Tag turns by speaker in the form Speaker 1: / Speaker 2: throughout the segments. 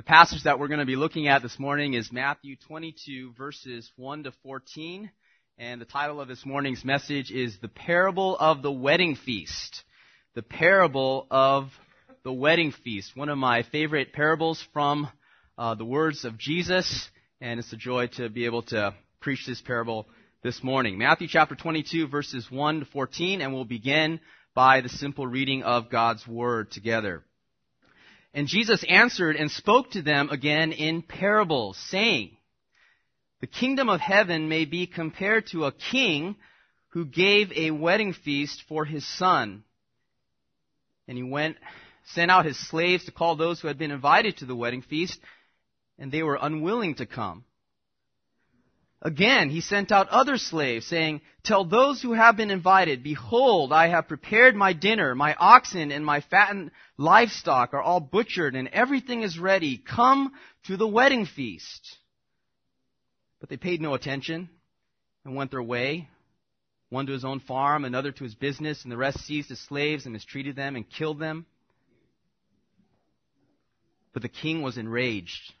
Speaker 1: The passage that we're going to be looking at this morning is Matthew 22 verses 1 to 14. And the title of this morning's message is The Parable of the Wedding Feast. The Parable of the Wedding Feast. One of my favorite parables from uh, the words of Jesus. And it's a joy to be able to preach this parable this morning. Matthew chapter 22 verses 1 to 14. And we'll begin by the simple reading of God's Word together. And Jesus answered and spoke to them again in parables, saying, The kingdom of heaven may be compared to a king who gave a wedding feast for his son. And he went, sent out his slaves to call those who had been invited to the wedding feast, and they were unwilling to come. Again, he sent out other slaves, saying, Tell those who have been invited, Behold, I have prepared my dinner. My oxen and my fattened livestock are all butchered, and everything is ready. Come to the wedding feast. But they paid no attention and went their way, one to his own farm, another to his business, and the rest seized his slaves and mistreated them and killed them. But the king was enraged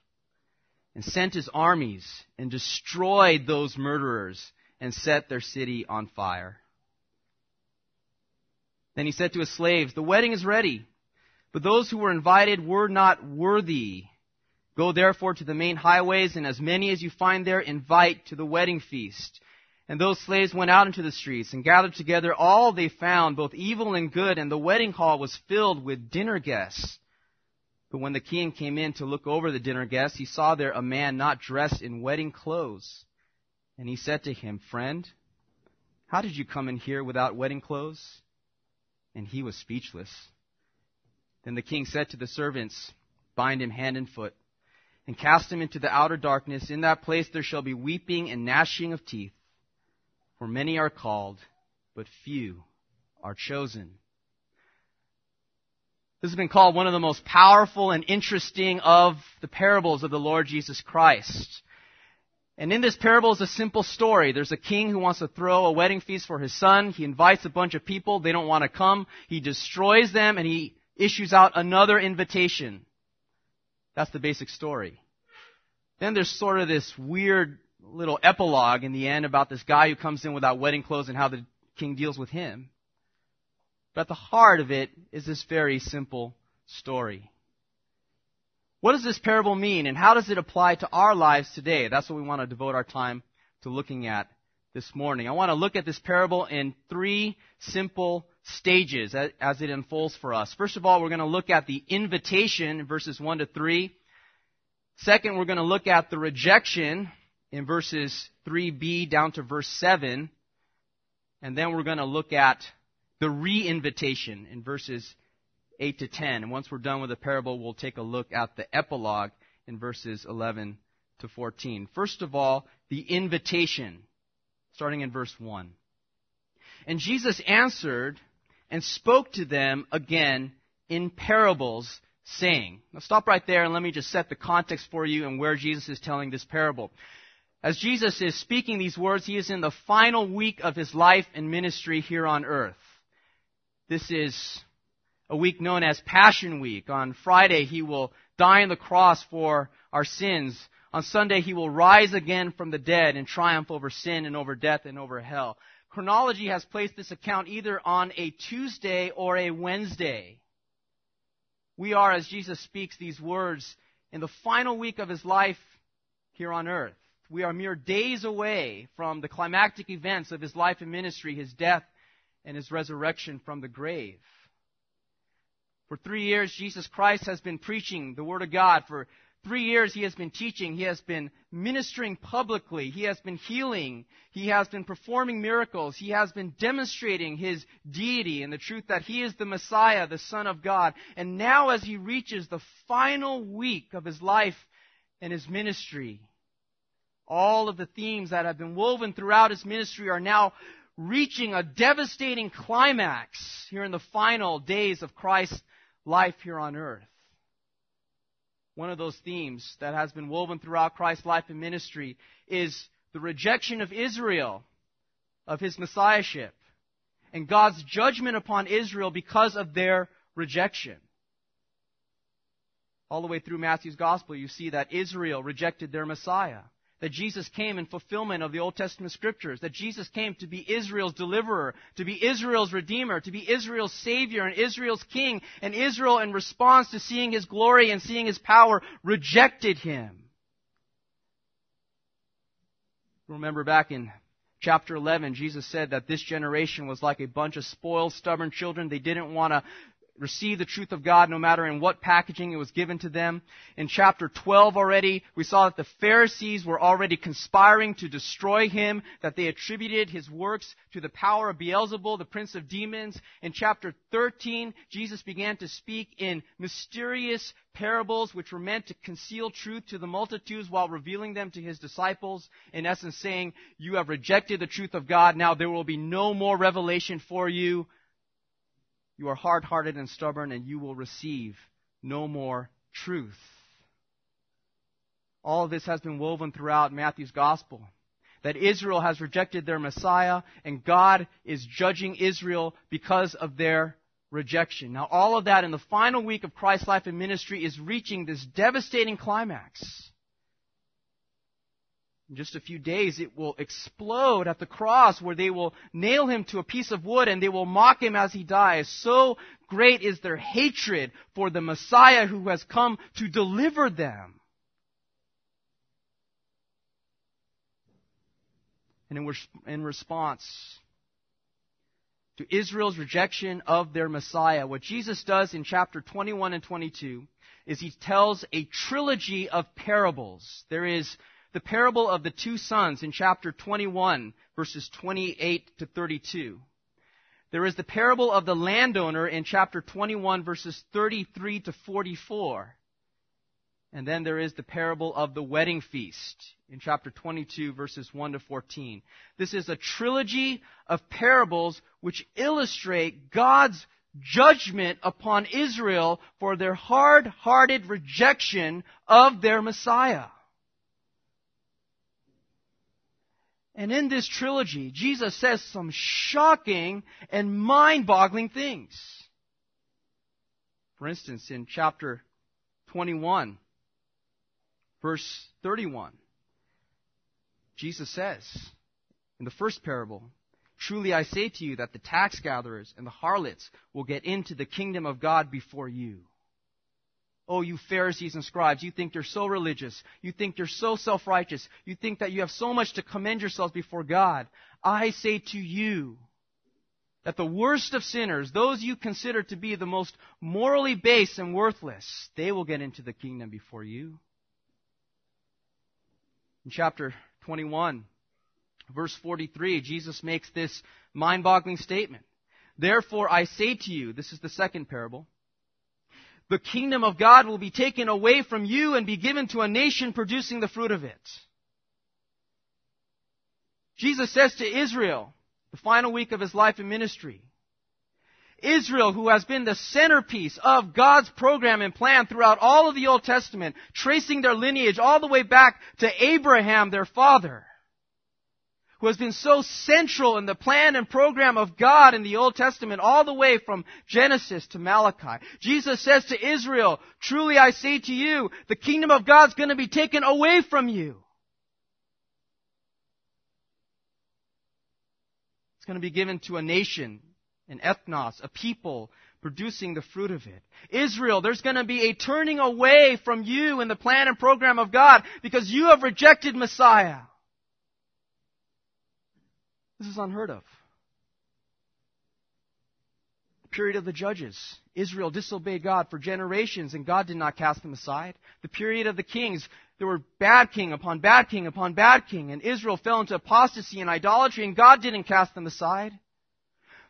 Speaker 1: and sent his armies and destroyed those murderers and set their city on fire. Then he said to his slaves, The wedding is ready, but those who were invited were not worthy. Go therefore to the main highways, and as many as you find there, invite to the wedding feast. And those slaves went out into the streets and gathered together all they found, both evil and good, and the wedding hall was filled with dinner guests. But when the king came in to look over the dinner guests, he saw there a man not dressed in wedding clothes. And he said to him, Friend, how did you come in here without wedding clothes? And he was speechless. Then the king said to the servants, Bind him hand and foot, and cast him into the outer darkness. In that place there shall be weeping and gnashing of teeth. For many are called, but few are chosen. This has been called one of the most powerful and interesting of the parables of the Lord Jesus Christ. And in this parable is a simple story. There's a king who wants to throw a wedding feast for his son. He invites a bunch of people. They don't want to come. He destroys them and he issues out another invitation. That's the basic story. Then there's sort of this weird little epilogue in the end about this guy who comes in without wedding clothes and how the king deals with him. But at the heart of it is this very simple story. What does this parable mean and how does it apply to our lives today? That's what we want to devote our time to looking at this morning. I want to look at this parable in three simple stages as it unfolds for us. First of all, we're going to look at the invitation in verses 1 to 3. Second, we're going to look at the rejection in verses 3b down to verse 7. And then we're going to look at the re-invitation in verses 8 to 10. And once we're done with the parable, we'll take a look at the epilogue in verses 11 to 14. First of all, the invitation, starting in verse 1. And Jesus answered and spoke to them again in parables, saying, Now stop right there and let me just set the context for you and where Jesus is telling this parable. As Jesus is speaking these words, he is in the final week of his life and ministry here on earth. This is a week known as Passion Week. On Friday, he will die on the cross for our sins. On Sunday, he will rise again from the dead and triumph over sin and over death and over hell. Chronology has placed this account either on a Tuesday or a Wednesday. We are, as Jesus speaks these words, in the final week of his life here on earth. We are mere days away from the climactic events of his life and ministry, his death and his resurrection from the grave. For three years, Jesus Christ has been preaching the Word of God. For three years, he has been teaching. He has been ministering publicly. He has been healing. He has been performing miracles. He has been demonstrating his deity and the truth that he is the Messiah, the Son of God. And now, as he reaches the final week of his life and his ministry, all of the themes that have been woven throughout his ministry are now reaching a devastating climax here in the final days of Christ's life here on earth. One of those themes that has been woven throughout Christ's life and ministry is the rejection of Israel of his messiahship and God's judgment upon Israel because of their rejection. All the way through Matthew's gospel, you see that Israel rejected their Messiah. That Jesus came in fulfillment of the Old Testament scriptures. That Jesus came to be Israel's deliverer, to be Israel's redeemer, to be Israel's savior and Israel's king. And Israel, in response to seeing his glory and seeing his power, rejected him. Remember back in chapter 11, Jesus said that this generation was like a bunch of spoiled, stubborn children. They didn't want to receive the truth of God no matter in what packaging it was given to them. In chapter 12 already, we saw that the Pharisees were already conspiring to destroy him, that they attributed his works to the power of Beelzebul, the prince of demons. In chapter 13, Jesus began to speak in mysterious parables which were meant to conceal truth to the multitudes while revealing them to his disciples. In essence saying, you have rejected the truth of God, now there will be no more revelation for you. You are hard hearted and stubborn, and you will receive no more truth. All of this has been woven throughout Matthew's gospel. That Israel has rejected their Messiah, and God is judging Israel because of their rejection. Now, all of that in the final week of Christ's life and ministry is reaching this devastating climax in just a few days, it will explode at the cross where they will nail him to a piece of wood and they will mock him as he dies. So great is their hatred for the Messiah who has come to deliver them. And in, in response to Israel's rejection of their Messiah, what Jesus does in chapter 21 and 22 is he tells a trilogy of parables. There is the parable of the two sons in chapter 21, verses 28 to 32. There is the parable of the landowner in chapter 21, verses 33 to 44. And then there is the parable of the wedding feast in chapter 22, verses 1 to 14. This is a trilogy of parables which illustrate God's judgment upon Israel for their hard-hearted rejection of their Messiah. And in this trilogy, Jesus says some shocking and mind-boggling things. For instance, in chapter 21, verse 31, Jesus says, in the first parable, Truly I say to you that the tax gatherers and the harlots will get into the kingdom of God before you. Oh, you Pharisees and scribes, you think you're so religious. You think you're so self-righteous. You think that you have so much to commend yourselves before God. I say to you that the worst of sinners, those you consider to be the most morally base and worthless, they will get into the kingdom before you. In chapter 21, verse 43, Jesus makes this mind-boggling statement. Therefore I say to you, this is the second parable, the kingdom of God will be taken away from you and be given to a nation producing the fruit of it. Jesus says to Israel, the final week of his life and ministry, Israel, who has been the centerpiece of God's program and plan throughout all of the Old Testament, tracing their lineage all the way back to Abraham, their father who has been so central in the plan and program of God in the Old Testament all the way from Genesis to Malachi. Jesus says to Israel, truly I say to you, the kingdom of God's going to be taken away from you. It's going to be given to a nation, an ethnos, a people producing the fruit of it. Israel, there's going to be a turning away from you in the plan and program of God because you have rejected Messiah. This is unheard of. The period of the judges. Israel disobeyed God for generations and God did not cast them aside. The period of the kings. There were bad king upon bad king upon bad king and Israel fell into apostasy and idolatry and God didn't cast them aside.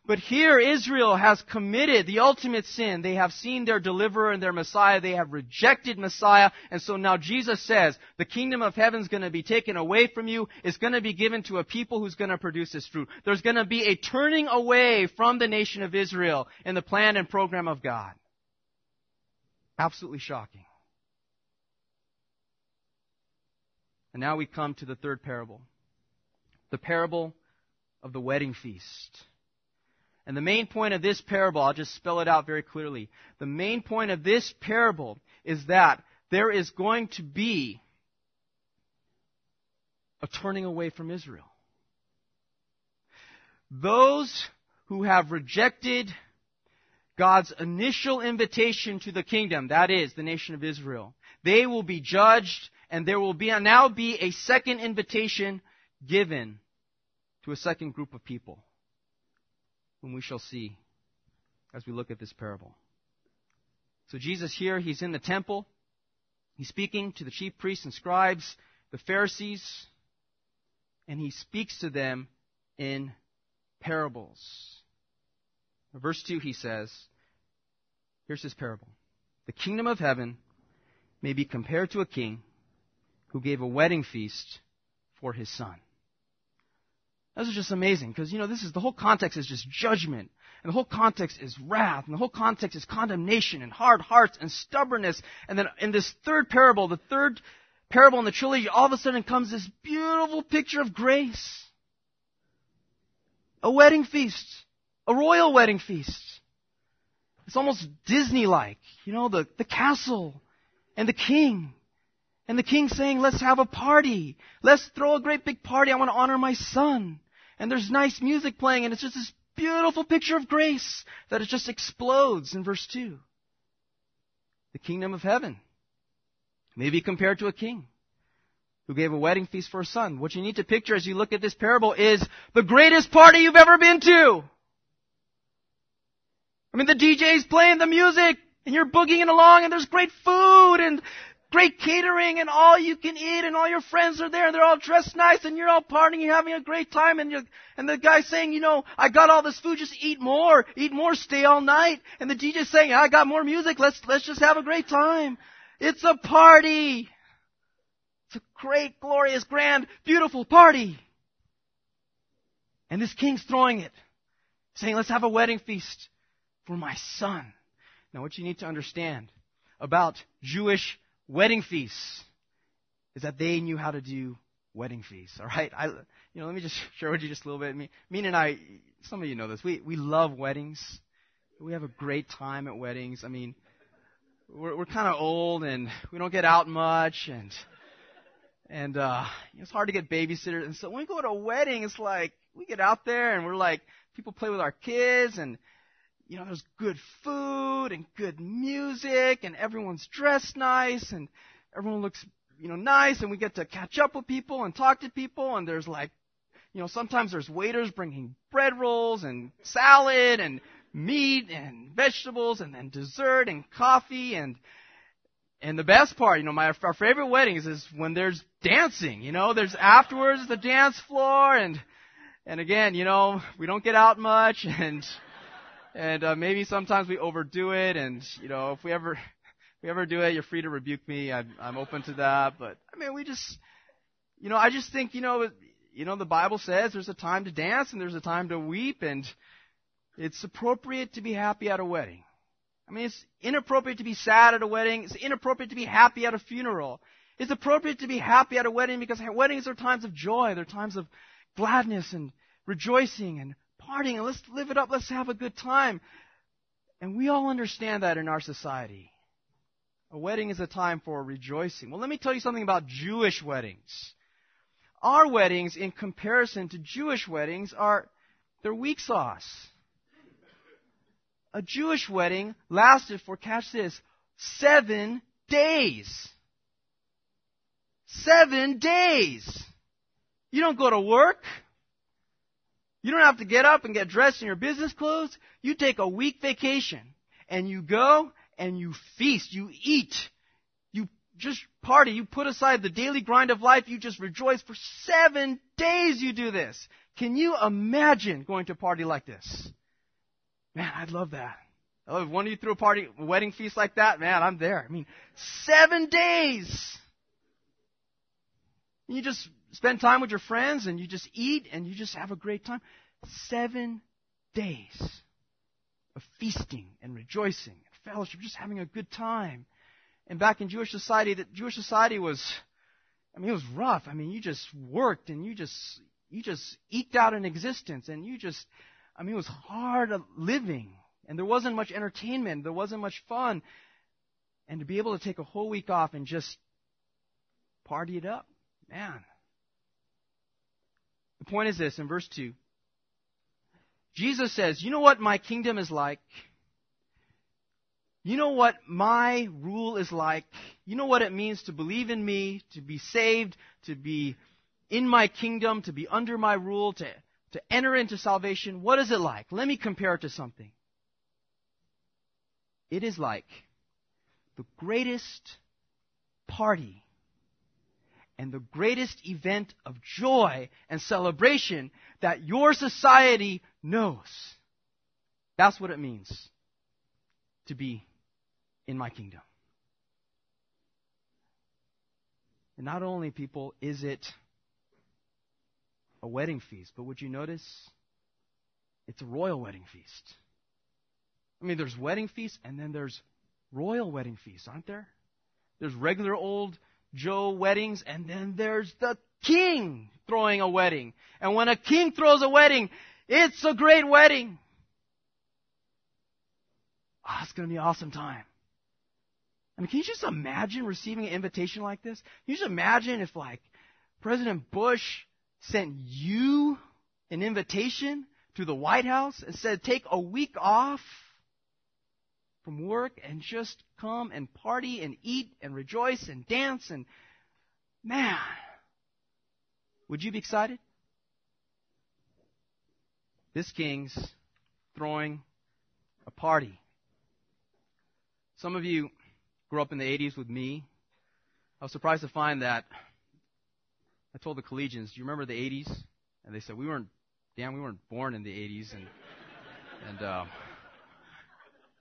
Speaker 1: But here Israel has committed the ultimate sin. They have seen their deliverer and their Messiah. They have rejected Messiah. And so now Jesus says, the kingdom of heaven is going to be taken away from you. It's going to be given to a people who's going to produce this fruit. There's going to be a turning away from the nation of Israel in the plan and program of God. Absolutely shocking. And now we come to the third parable. The parable of the wedding feast. And the main point of this parable, I'll just spell it out very clearly. The main point of this parable is that there is going to be a turning away from Israel. Those who have rejected God's initial invitation to the kingdom, that is, the nation of Israel, they will be judged and there will be now be a second invitation given to a second group of people whom we shall see as we look at this parable. So Jesus here, he's in the temple. He's speaking to the chief priests and scribes, the Pharisees, and he speaks to them in parables. verse 2 he says, here's his parable. The kingdom of heaven may be compared to a king who gave a wedding feast for his son. This is just amazing because, you know, this is the whole context is just judgment. And the whole context is wrath. And the whole context is condemnation and hard hearts and stubbornness. And then in this third parable, the third parable in the trilogy, all of a sudden comes this beautiful picture of grace. A wedding feast. A royal wedding feast. It's almost Disney-like. You know, the, the castle and the king. And the king saying, let's have a party. Let's throw a great big party. I want to honor my son. And there's nice music playing and it's just this beautiful picture of grace that it just explodes in verse 2. The kingdom of heaven may be compared to a king who gave a wedding feast for a son. What you need to picture as you look at this parable is the greatest party you've ever been to. I mean, the DJ's playing the music and you're boogieing along and there's great food and great catering and all you can eat and all your friends are there and they're all dressed nice and you're all partying, you're having a great time and you and the guy's saying, you know, I got all this food, just eat more, eat more, stay all night. And the DJ's saying, I got more music, let's, let's just have a great time. It's a party. It's a great, glorious, grand, beautiful party. And this king's throwing it, saying, let's have a wedding feast for my son. Now what you need to understand about Jewish wedding feasts is that they knew how to do wedding feasts. All right, I, you know, let me just share with you just a little bit. Me, Mean and I, some of you know this. We we love weddings. We have a great time at weddings. I mean, we're we're kind of old and we don't get out much, and and uh, it's hard to get babysitters. And so when we go to a wedding, it's like we get out there and we're like people play with our kids and you know, there's good food and good music and everyone's dressed nice and everyone looks, you know, nice and we get to catch up with people and talk to people and there's like, you know, sometimes there's waiters bringing bread rolls and salad and meat and vegetables and then dessert and coffee and and the best part, you know, my our favorite weddings is when there's dancing. You know, there's afterwards the dance floor and and again, you know, we don't get out much and and uh, maybe sometimes we overdo it. And you know, if we ever if we ever do it, you're free to rebuke me. I'm, I'm open to that. But I mean, we just, you know, I just think, you know, you know, the Bible says there's a time to dance and there's a time to weep, and it's appropriate to be happy at a wedding. I mean, it's inappropriate to be sad at a wedding. It's inappropriate to be happy at a funeral. It's appropriate to be happy at a wedding because weddings are times of joy. They're times of gladness and rejoicing and partying and let's live it up. Let's have a good time. And we all understand that in our society. A wedding is a time for rejoicing. Well, let me tell you something about Jewish weddings. Our weddings, in comparison to Jewish weddings, are they're weak sauce. A Jewish wedding lasted for, catch this, seven days. Seven days. You don't go to work. You don't have to get up and get dressed in your business clothes. You take a week vacation and you go and you feast, you eat, you just party, you put aside the daily grind of life, you just rejoice for seven days you do this. Can you imagine going to a party like this? Man, I'd love that. I love if one of you threw a party, a wedding feast like that, man, I'm there. I mean, seven days. You just spend time with your friends and you just eat and you just have a great time. Seven days of feasting and rejoicing and fellowship, just having a good time. And back in Jewish society, that Jewish society was, I mean, it was rough. I mean, you just worked and you just, you just eked out an existence and you just, I mean, it was hard living, and there wasn't much entertainment, there wasn't much fun. And to be able to take a whole week off and just party it up, man. The point is this in verse 2 Jesus says, You know what my kingdom is like? You know what my rule is like? You know what it means to believe in me, to be saved, to be in my kingdom, to be under my rule, to, to enter into salvation? What is it like? Let me compare it to something. It is like the greatest party and the greatest event of joy and celebration that your society knows. That's what it means to be in my kingdom. And not only, people, is it a wedding feast, but would you notice it's a royal wedding feast? I mean, there's wedding feasts and then there's royal wedding feasts, aren't there? There's regular old Joe weddings and then there's the king throwing a wedding. And when a king throws a wedding, it's a great wedding. Oh, it's going to be an awesome time. I mean, can you just imagine receiving an invitation like this? Can you just imagine if, like, President Bush sent you an invitation to the White House and said, take a week off from work and just come and party and eat and rejoice and dance and, man, would you be excited? This king's throwing a party. Some of you grew up in the 80s with me. I was surprised to find that I told the collegians, "Do you remember the 80s?" And they said, "We weren't. Damn, we weren't born in the 80s." And and uh,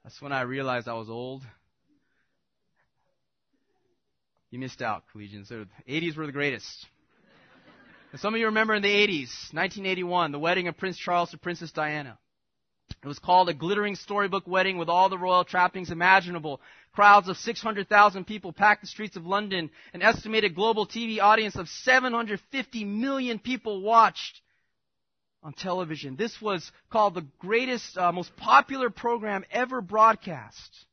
Speaker 1: that's when I realized I was old. You missed out, collegians. The 80s were the greatest. And some of you remember in the 80s, 1981, the wedding of Prince Charles to Princess Diana. It was called a glittering storybook wedding with all the royal trappings imaginable. Crowds of 600,000 people packed the streets of London. An estimated global TV audience of 750 million people watched on television. This was called the greatest, uh, most popular program ever broadcast.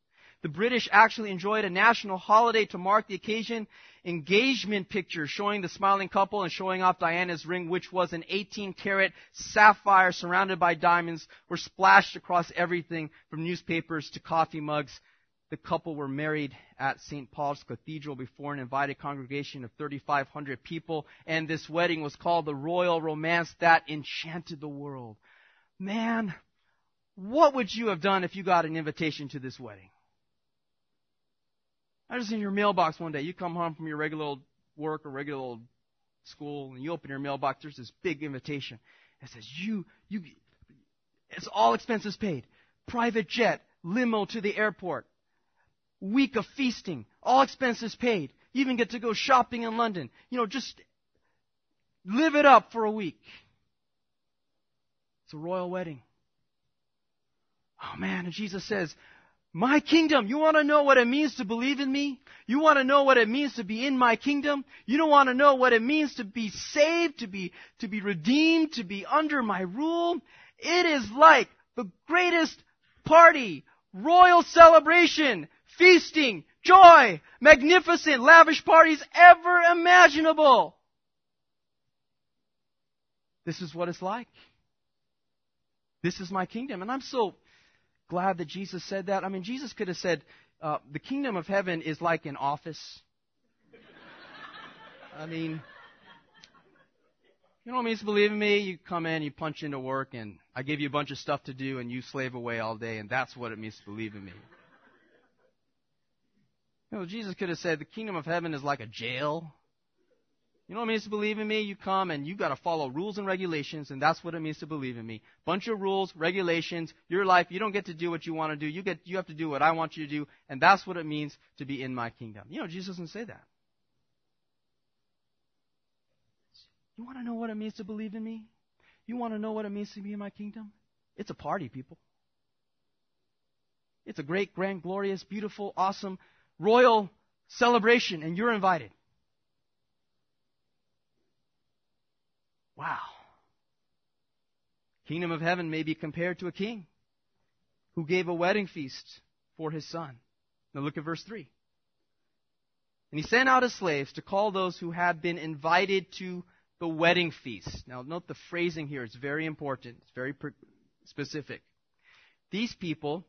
Speaker 1: The British actually enjoyed a national holiday to mark the occasion. Engagement pictures showing the smiling couple and showing off Diana's ring, which was an 18 karat sapphire surrounded by diamonds, were splashed across everything from newspapers to coffee mugs. The couple were married at St. Paul's Cathedral before an invited congregation of 3,500 people, and this wedding was called the Royal Romance that enchanted the world. Man, what would you have done if you got an invitation to this wedding? I was in your mailbox one day. You come home from your regular old work or regular old school, and you open your mailbox. There's this big invitation. It says, "You, you, it's all expenses paid. Private jet, limo to the airport, week of feasting, all expenses paid. You even get to go shopping in London. You know, just live it up for a week. It's a royal wedding. Oh man, and Jesus says, my kingdom. You want to know what it means to believe in me? You want to know what it means to be in my kingdom? You don't want to know what it means to be saved, to be, to be redeemed, to be under my rule? It is like the greatest party, royal celebration, feasting, joy, magnificent, lavish parties ever imaginable. This is what it's like. This is my kingdom. And I'm so glad that Jesus said that. I mean, Jesus could have said, uh, the kingdom of heaven is like an office. I mean, you know what it means to believe in me? You come in, you punch into work, and I give you a bunch of stuff to do, and you slave away all day, and that's what it means to believe in me. You know, Jesus could have said, the kingdom of heaven is like a jail. You know what it means to believe in me? You come and you've got to follow rules and regulations, and that's what it means to believe in me. Bunch of rules, regulations, your life, you don't get to do what you want to do. You get, you have to do what I want you to do, and that's what it means to be in my kingdom. You know, Jesus doesn't say that. You want to know what it means to believe in me? You want to know what it means to be in my kingdom? It's a party, people. It's a great, grand, glorious, beautiful, awesome, royal celebration, and you're invited. Wow. Kingdom of heaven may be compared to a king who gave a wedding feast for his son. Now look at verse 3. And he sent out his slaves to call those who had been invited to the wedding feast. Now note the phrasing here. It's very important. It's very specific. These people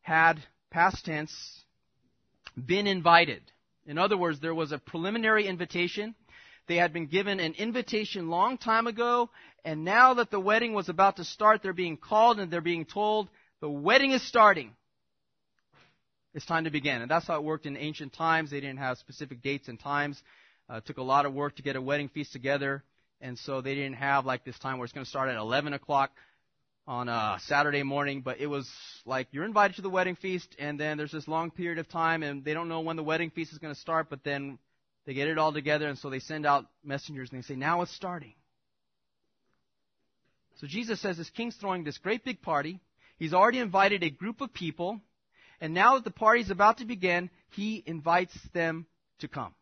Speaker 1: had, past tense, been invited. In other words, there was a preliminary invitation. They had been given an invitation long time ago, and now that the wedding was about to start, they're being called and they're being told, the wedding is starting. It's time to begin. And that's how it worked in ancient times. They didn't have specific dates and times. Uh, it took a lot of work to get a wedding feast together. And so they didn't have like this time where it's going to start at 11 o'clock on a Saturday morning, but it was like you're invited to the wedding feast, and then there's this long period of time, and they don't know when the wedding feast is going to start, but then they get it all together, and so they send out messengers and they say, Now it's starting. So Jesus says this king's throwing this great big party. He's already invited a group of people, and now that the party's about to begin, he invites them to come.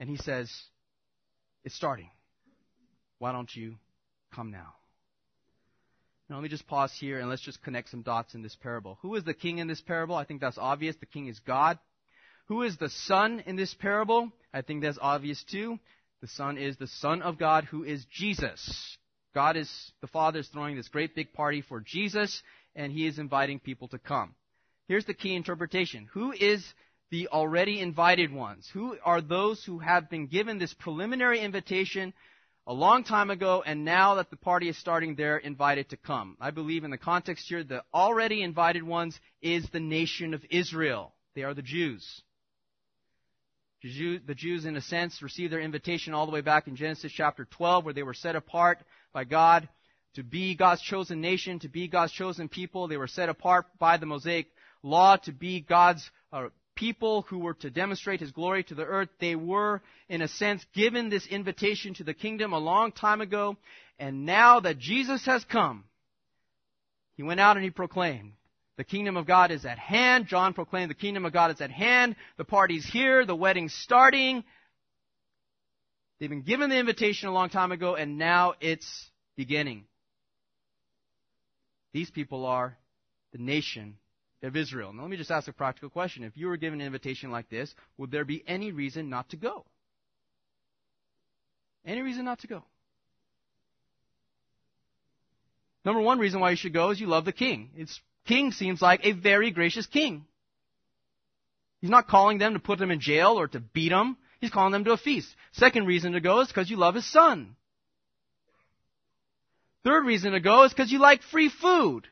Speaker 1: And he says, It's starting. Why don't you come now? Now, let me just pause here and let's just connect some dots in this parable. Who is the king in this parable? I think that's obvious. The king is God. Who is the son in this parable? I think that's obvious too. The son is the son of God who is Jesus. God is, the Father is throwing this great big party for Jesus and he is inviting people to come. Here's the key interpretation. Who is the already invited ones? Who are those who have been given this preliminary invitation a long time ago, and now that the party is starting, they're invited to come. I believe in the context here, the already invited ones is the nation of Israel. They are the Jews. The Jews, in a sense, received their invitation all the way back in Genesis chapter 12, where they were set apart by God to be God's chosen nation, to be God's chosen people. They were set apart by the Mosaic law to be God's uh, people who were to demonstrate his glory to the earth. They were, in a sense, given this invitation to the kingdom a long time ago. And now that Jesus has come, he went out and he proclaimed, the kingdom of God is at hand. John proclaimed the kingdom of God is at hand. The party's here. The wedding's starting. They've been given the invitation a long time ago and now it's beginning. These people are the nation of Israel. Now let me just ask a practical question. If you were given an invitation like this, would there be any reason not to go? Any reason not to go? Number one reason why you should go is you love the king. It's, king seems like a very gracious king. He's not calling them to put them in jail or to beat them. He's calling them to a feast. Second reason to go is because you love his son. Third reason to go is because you like free food.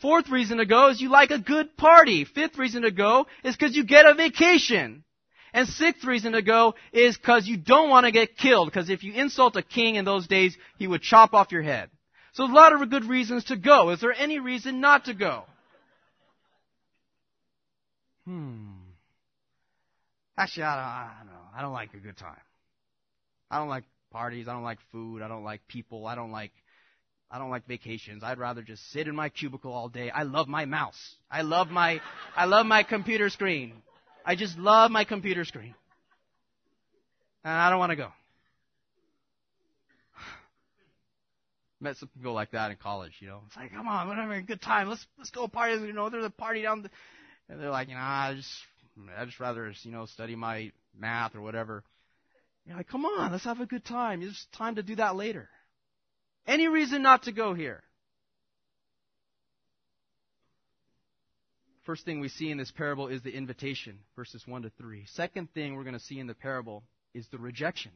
Speaker 1: Fourth reason to go is you like a good party. Fifth reason to go is because you get a vacation. And sixth reason to go is because you don't want to get killed. Because if you insult a king in those days, he would chop off your head. So a lot of good reasons to go. Is there any reason not to go? Hmm. Actually, I don't, I don't know. I don't like a good time. I don't like parties. I don't like food. I don't like people. I don't like I don't like vacations. I'd rather just sit in my cubicle all day. I love my mouse. I love my, I love my computer screen. I just love my computer screen. And I don't want to go. Met some people like that in college, you know. It's like, come on, we're having a good time. Let's, let's go party. You know, there's a party down the, and they're like, you know, I just, I just rather, you know, study my math or whatever. You're like, come on, let's have a good time. There's time to do that later. Any reason not to go here? First thing we see in this parable is the invitation, verses 1 to 3. Second thing we're going to see in the parable is the rejection.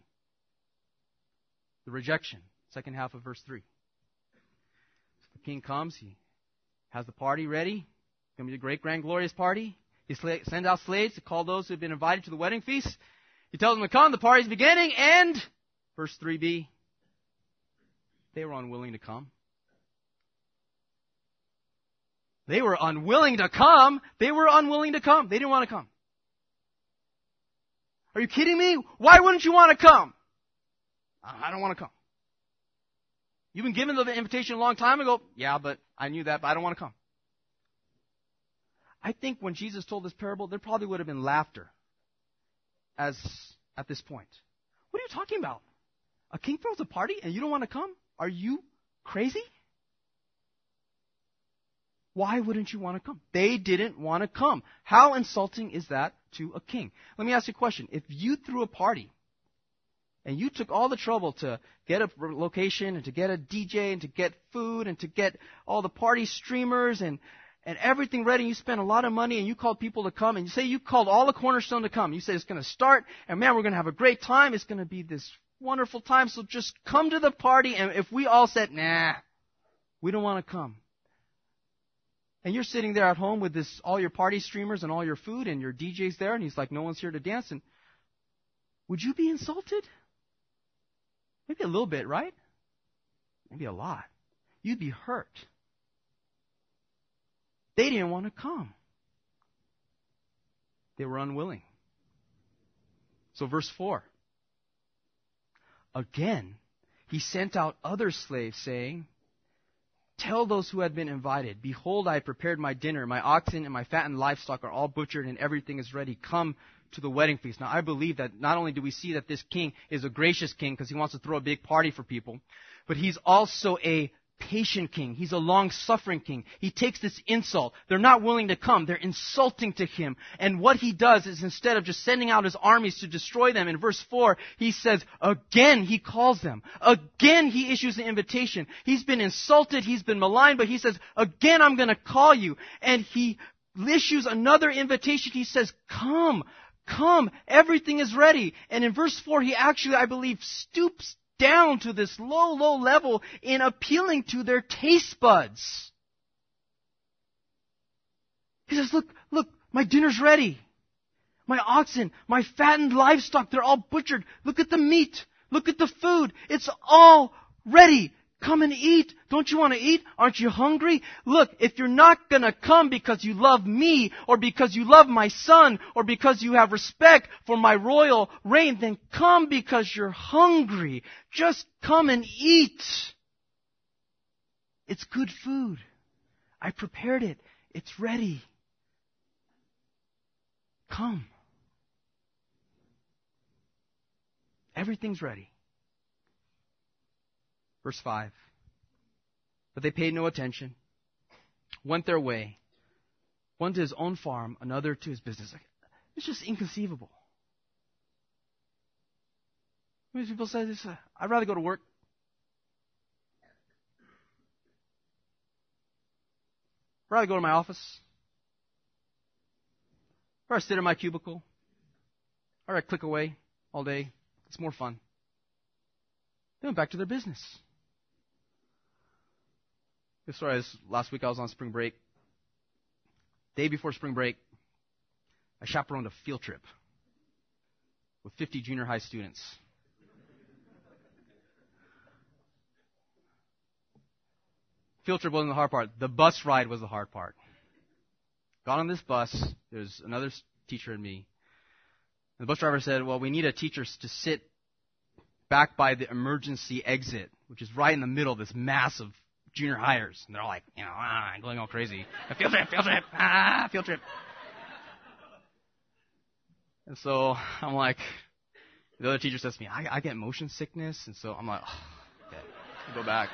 Speaker 1: The rejection. Second half of verse 3. So the king comes, he has the party ready. It's going to be a great, grand, glorious party. He sends out slaves to call those who have been invited to the wedding feast. He tells them to come, the party's beginning, and, verse 3b, they were unwilling to come. They were unwilling to come. They were unwilling to come. They didn't want to come. Are you kidding me? Why wouldn't you want to come? I don't want to come. You've been given the invitation a long time ago. Yeah, but I knew that, but I don't want to come. I think when Jesus told this parable, there probably would have been laughter as at this point. What are you talking about? A king throws a party and you don't want to come? Are you crazy? Why wouldn't you want to come? They didn't want to come. How insulting is that to a king? Let me ask you a question. If you threw a party and you took all the trouble to get a location and to get a DJ and to get food and to get all the party streamers and and everything ready, you spent a lot of money and you called people to come and you say you called all the cornerstone to come. You say it's going to start and man, we're going to have a great time. It's going to be this wonderful time. So just come to the party and if we all said, nah, we don't want to come. And you're sitting there at home with this, all your party streamers and all your food and your DJ's there and he's like, no one's here to dance. And would you be insulted? Maybe a little bit, right? Maybe a lot. You'd be hurt. They didn't want to come. They were unwilling. So, verse 4. Again, he sent out other slaves, saying, Tell those who had been invited, Behold, I have prepared my dinner. My oxen and my fattened livestock are all butchered, and everything is ready. Come to the wedding feast. Now, I believe that not only do we see that this king is a gracious king because he wants to throw a big party for people, but he's also a patient king. He's a long-suffering king. He takes this insult. They're not willing to come. They're insulting to him. And what he does is instead of just sending out his armies to destroy them, in verse 4, he says, again he calls them. Again he issues the invitation. He's been insulted. He's been maligned, but he says, again I'm gonna call you. And he issues another invitation. He says, come, come, everything is ready. And in verse 4, he actually, I believe, stoops down to this low, low level in appealing to their taste buds. He says, look, look, my dinner's ready. My oxen, my fattened livestock, they're all butchered. Look at the meat. Look at the food. It's all ready. Come and eat. Don't you want to eat? Aren't you hungry? Look, if you're not gonna come because you love me, or because you love my son, or because you have respect for my royal reign, then come because you're hungry. Just come and eat. It's good food. I prepared it. It's ready. Come. Everything's ready. Verse 5. But they paid no attention, went their way, one to his own farm, another to his business. It's just inconceivable. Many people say this, uh, I'd rather go to work. I'd rather go to my office. Or I sit in my cubicle. Or I click away all day. It's more fun. They went back to their business. This story is last week I was on spring break. Day before spring break, I chaperoned a field trip with 50 junior high students. Field trip wasn't the hard part. The bus ride was the hard part. Got on this bus. There's another teacher and me. The bus driver said, well, we need a teacher to sit back by the emergency exit, which is right in the middle of this massive junior hires. And they're all like, you know, ah, going all crazy. A field trip, field trip, ah, field trip. And so I'm like, the other teacher says to me, I, I get motion sickness. And so I'm like, oh, okay, I go back.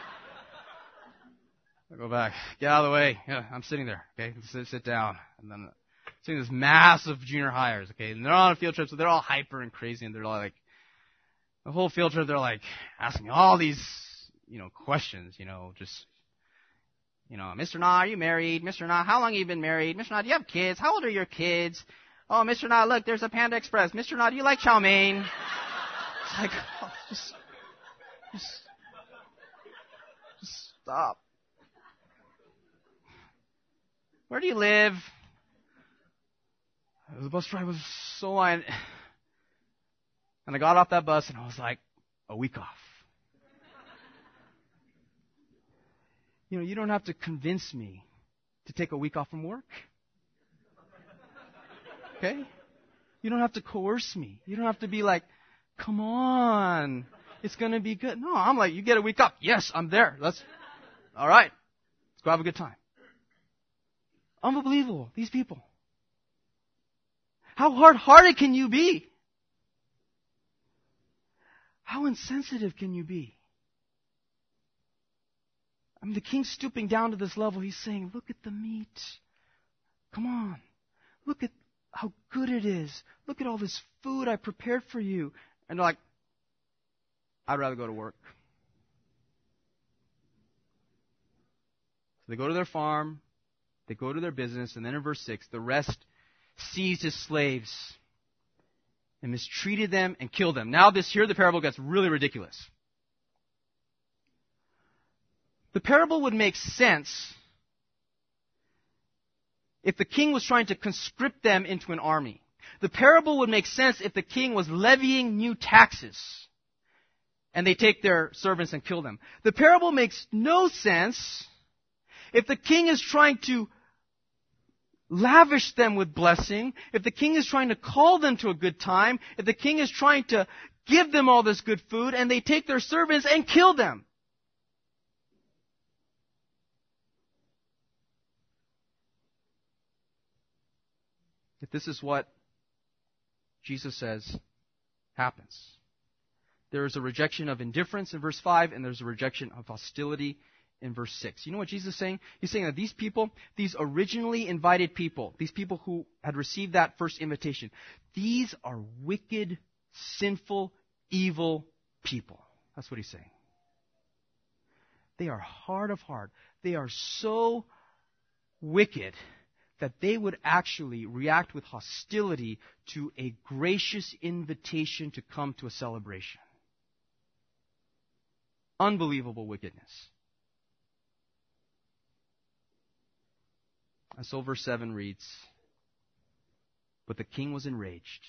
Speaker 1: I go back. Get out of the way. Yeah, I'm sitting there. Okay, sit, sit down. And then seeing this massive junior hires. Okay, and they're on a field trip, so they're all hyper and crazy, and they're all like, the whole field trip, they're like asking all these you know, questions, you know, just, you know, Mr. Na, are you married? Mr. Na, how long have you been married? Mr. Na, do you have kids? How old are your kids? Oh, Mr. Na, look, there's a Panda Express. Mr. Na, do you like chow mein? It's like, oh, just, just, just stop. Where do you live? The bus driver was so line. And I got off that bus and I was like, a week off. You know, you don't have to convince me to take a week off from work. Okay? You don't have to coerce me. You don't have to be like, come on, it's gonna be good. No, I'm like, you get a week off. Yes, I'm there. Let's, alright. Let's go have a good time. Unbelievable, these people. How hard hearted can you be? How insensitive can you be? The king's stooping down to this level. He's saying, Look at the meat. Come on. Look at how good it is. Look at all this food I prepared for you. And they're like, I'd rather go to work. So they go to their farm, they go to their business, and then in verse 6, the rest seized his slaves and mistreated them and killed them. Now this here the parable gets really ridiculous. The parable would make sense if the king was trying to conscript them into an army. The parable would make sense if the king was levying new taxes and they take their servants and kill them. The parable makes no sense if the king is trying to lavish them with blessing, if the king is trying to call them to a good time, if the king is trying to give them all this good food and they take their servants and kill them. If this is what Jesus says happens, there is a rejection of indifference in verse 5, and there's a rejection of hostility in verse 6. You know what Jesus is saying? He's saying that these people, these originally invited people, these people who had received that first invitation, these are wicked, sinful, evil people. That's what he's saying. They are hard of heart. They are so wicked that they would actually react with hostility to a gracious invitation to come to a celebration. Unbelievable wickedness. And so verse 7 reads But the king was enraged.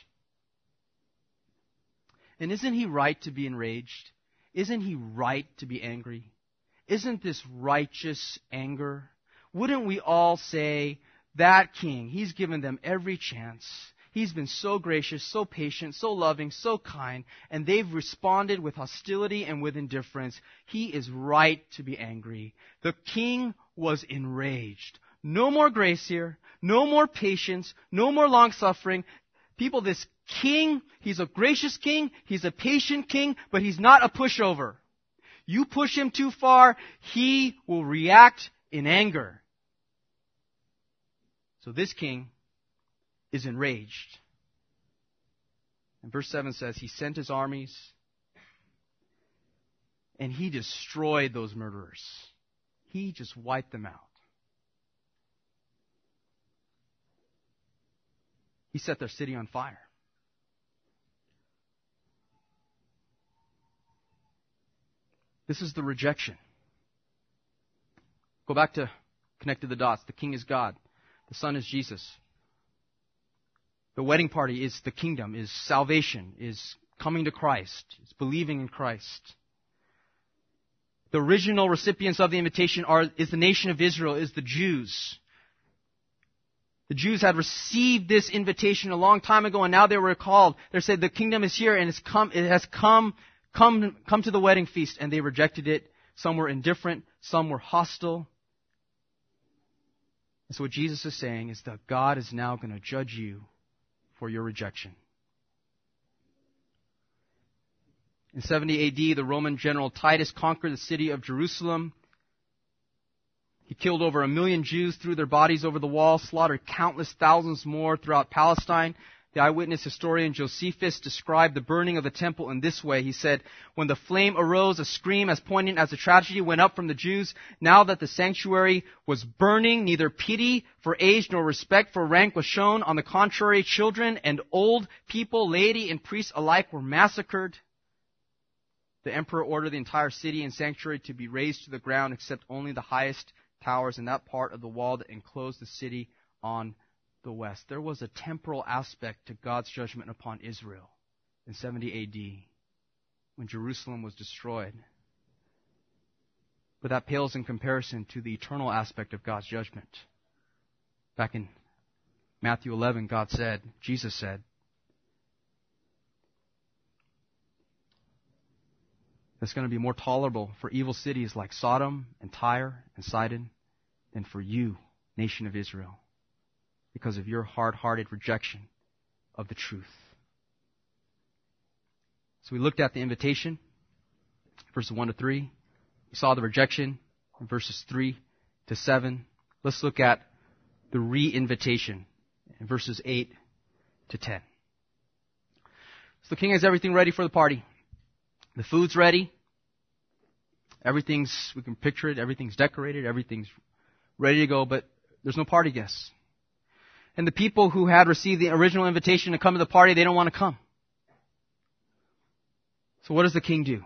Speaker 1: And isn't he right to be enraged? Isn't he right to be angry? Isn't this righteous anger? Wouldn't we all say, that king, he's given them every chance. He's been so gracious, so patient, so loving, so kind, and they've responded with hostility and with indifference. He is right to be angry. The king was enraged. No more grace here. No more patience. No more long suffering. People, this king, he's a gracious king. He's a patient king, but he's not a pushover. You push him too far, he will react in anger. So this king is enraged. And verse 7 says, He sent his armies and he destroyed those murderers. He just wiped them out. He set their city on fire. This is the rejection. Go back to connect the dots. The king is God. The son is Jesus. The wedding party is the kingdom, is salvation, is coming to Christ, is believing in Christ. The original recipients of the invitation are, is the nation of Israel, is the Jews. The Jews had received this invitation a long time ago and now they were called. They said the kingdom is here and it's come, it has come, come, come to the wedding feast and they rejected it. Some were indifferent, some were hostile. And so what Jesus is saying is that God is now going to judge you for your rejection. In 70 AD, the Roman general Titus conquered the city of Jerusalem. He killed over a million Jews, threw their bodies over the wall, slaughtered countless thousands more throughout Palestine. The eyewitness historian Josephus described the burning of the temple in this way. He said, When the flame arose, a scream as poignant as the tragedy went up from the Jews. Now that the sanctuary was burning, neither pity for age nor respect for rank was shown. On the contrary, children and old people, laity and priests alike were massacred. The emperor ordered the entire city and sanctuary to be razed to the ground except only the highest towers and that part of the wall that enclosed the city on the west. There was a temporal aspect to God's judgment upon Israel in 70 AD when Jerusalem was destroyed. But that pales in comparison to the eternal aspect of God's judgment. Back in Matthew 11, God said, Jesus said, it's going to be more tolerable for evil cities like Sodom and Tyre and Sidon than for you, nation of Israel because of your hard hearted rejection of the truth. So we looked at the invitation, verses 1 to 3. We saw the rejection in verses 3 to 7. Let's look at the re-invitation in verses 8 to 10. So the king has everything ready for the party. The food's ready. Everything's, we can picture it, everything's decorated, everything's ready to go, but there's no party guests. And the people who had received the original invitation to come to the party, they don't want to come. So what does the king do?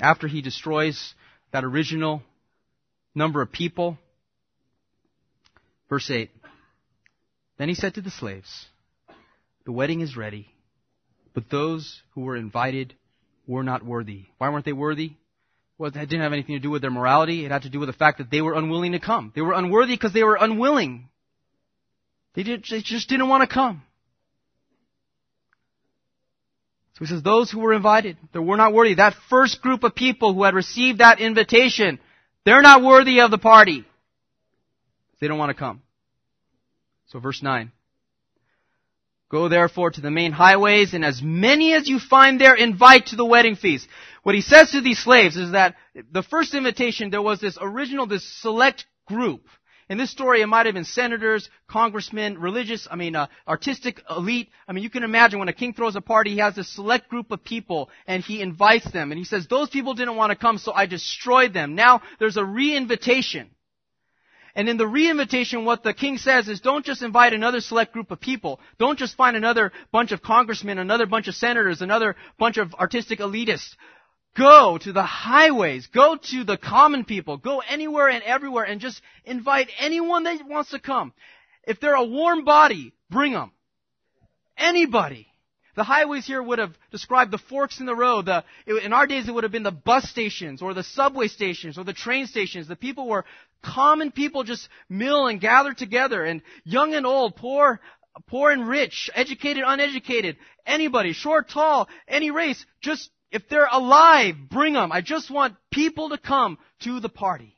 Speaker 1: After he destroys that original number of people, verse 8, then he said to the slaves, the wedding is ready, but those who were invited were not worthy. Why weren't they worthy? Well, it didn't have anything to do with their morality. It had to do with the fact that they were unwilling to come. They were unworthy because they were unwilling. They, just didn't want to come. So he says, those who were invited, they were not worthy. That first group of people who had received that invitation, they're not worthy of the party. They don't want to come. So verse 9. Go therefore to the main highways, and as many as you find there, invite to the wedding feast. What he says to these slaves is that the first invitation, there was this original, this select group. In this story, it might have been senators, congressmen, religious, I mean, uh, artistic elite. I mean, you can imagine when a king throws a party, he has a select group of people, and he invites them, and he says, those people didn't want to come, so I destroyed them. Now, there's a re-invitation. And in the re-invitation, what the king says is don't just invite another select group of people. Don't just find another bunch of congressmen, another bunch of senators, another bunch of artistic elitists. Go to the highways. Go to the common people. Go anywhere and everywhere and just invite anyone that wants to come. If they're a warm body, bring them. Anybody. The highways here would have described the forks in the road. The, in our days, it would have been the bus stations or the subway stations or the train stations. The people were common people just mill and gather together and young and old, poor, poor and rich, educated, uneducated, anybody, short, tall, any race, just, if they're alive, bring them. I just want people to come to the party.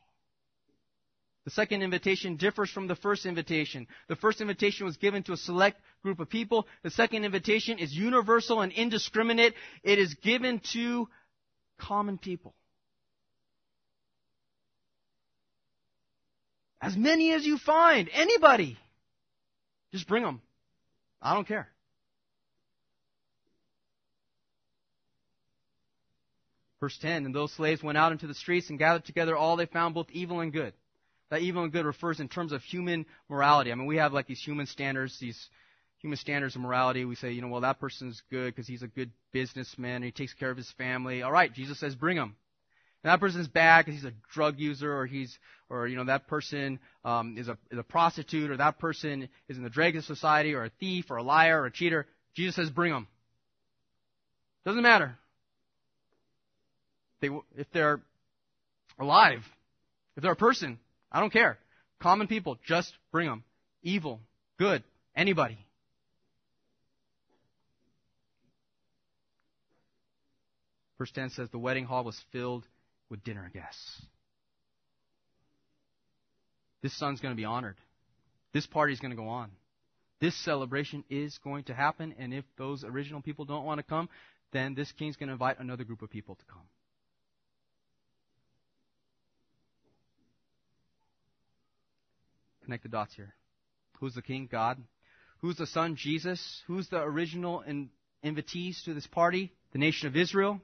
Speaker 1: The second invitation differs from the first invitation. The first invitation was given to a select group of people. The second invitation is universal and indiscriminate. It is given to common people. As many as you find, anybody. Just bring them. I don't care. Verse 10, and those slaves went out into the streets and gathered together all they found, both evil and good. That evil and good refers in terms of human morality. I mean, we have like these human standards, these human standards of morality. We say, you know, well, that person's good because he's a good businessman and he takes care of his family. All right, Jesus says, bring him. And that person's bad because he's a drug user or he's, or, you know, that person, um, is a, is a prostitute or that person is in the of society or a thief or a liar or a cheater. Jesus says, bring him. Doesn't matter. They, if they're alive, if they're a person, I don't care. Common people, just bring them. Evil, good, anybody. Verse 10 says the wedding hall was filled with dinner guests. This son's going to be honored. This party is going to go on. This celebration is going to happen, and if those original people don't want to come, then this king's going to invite another group of people to come. Connect the dots here. Who's the king? God. Who's the son? Jesus. Who's the original in, invitees to this party? The nation of Israel.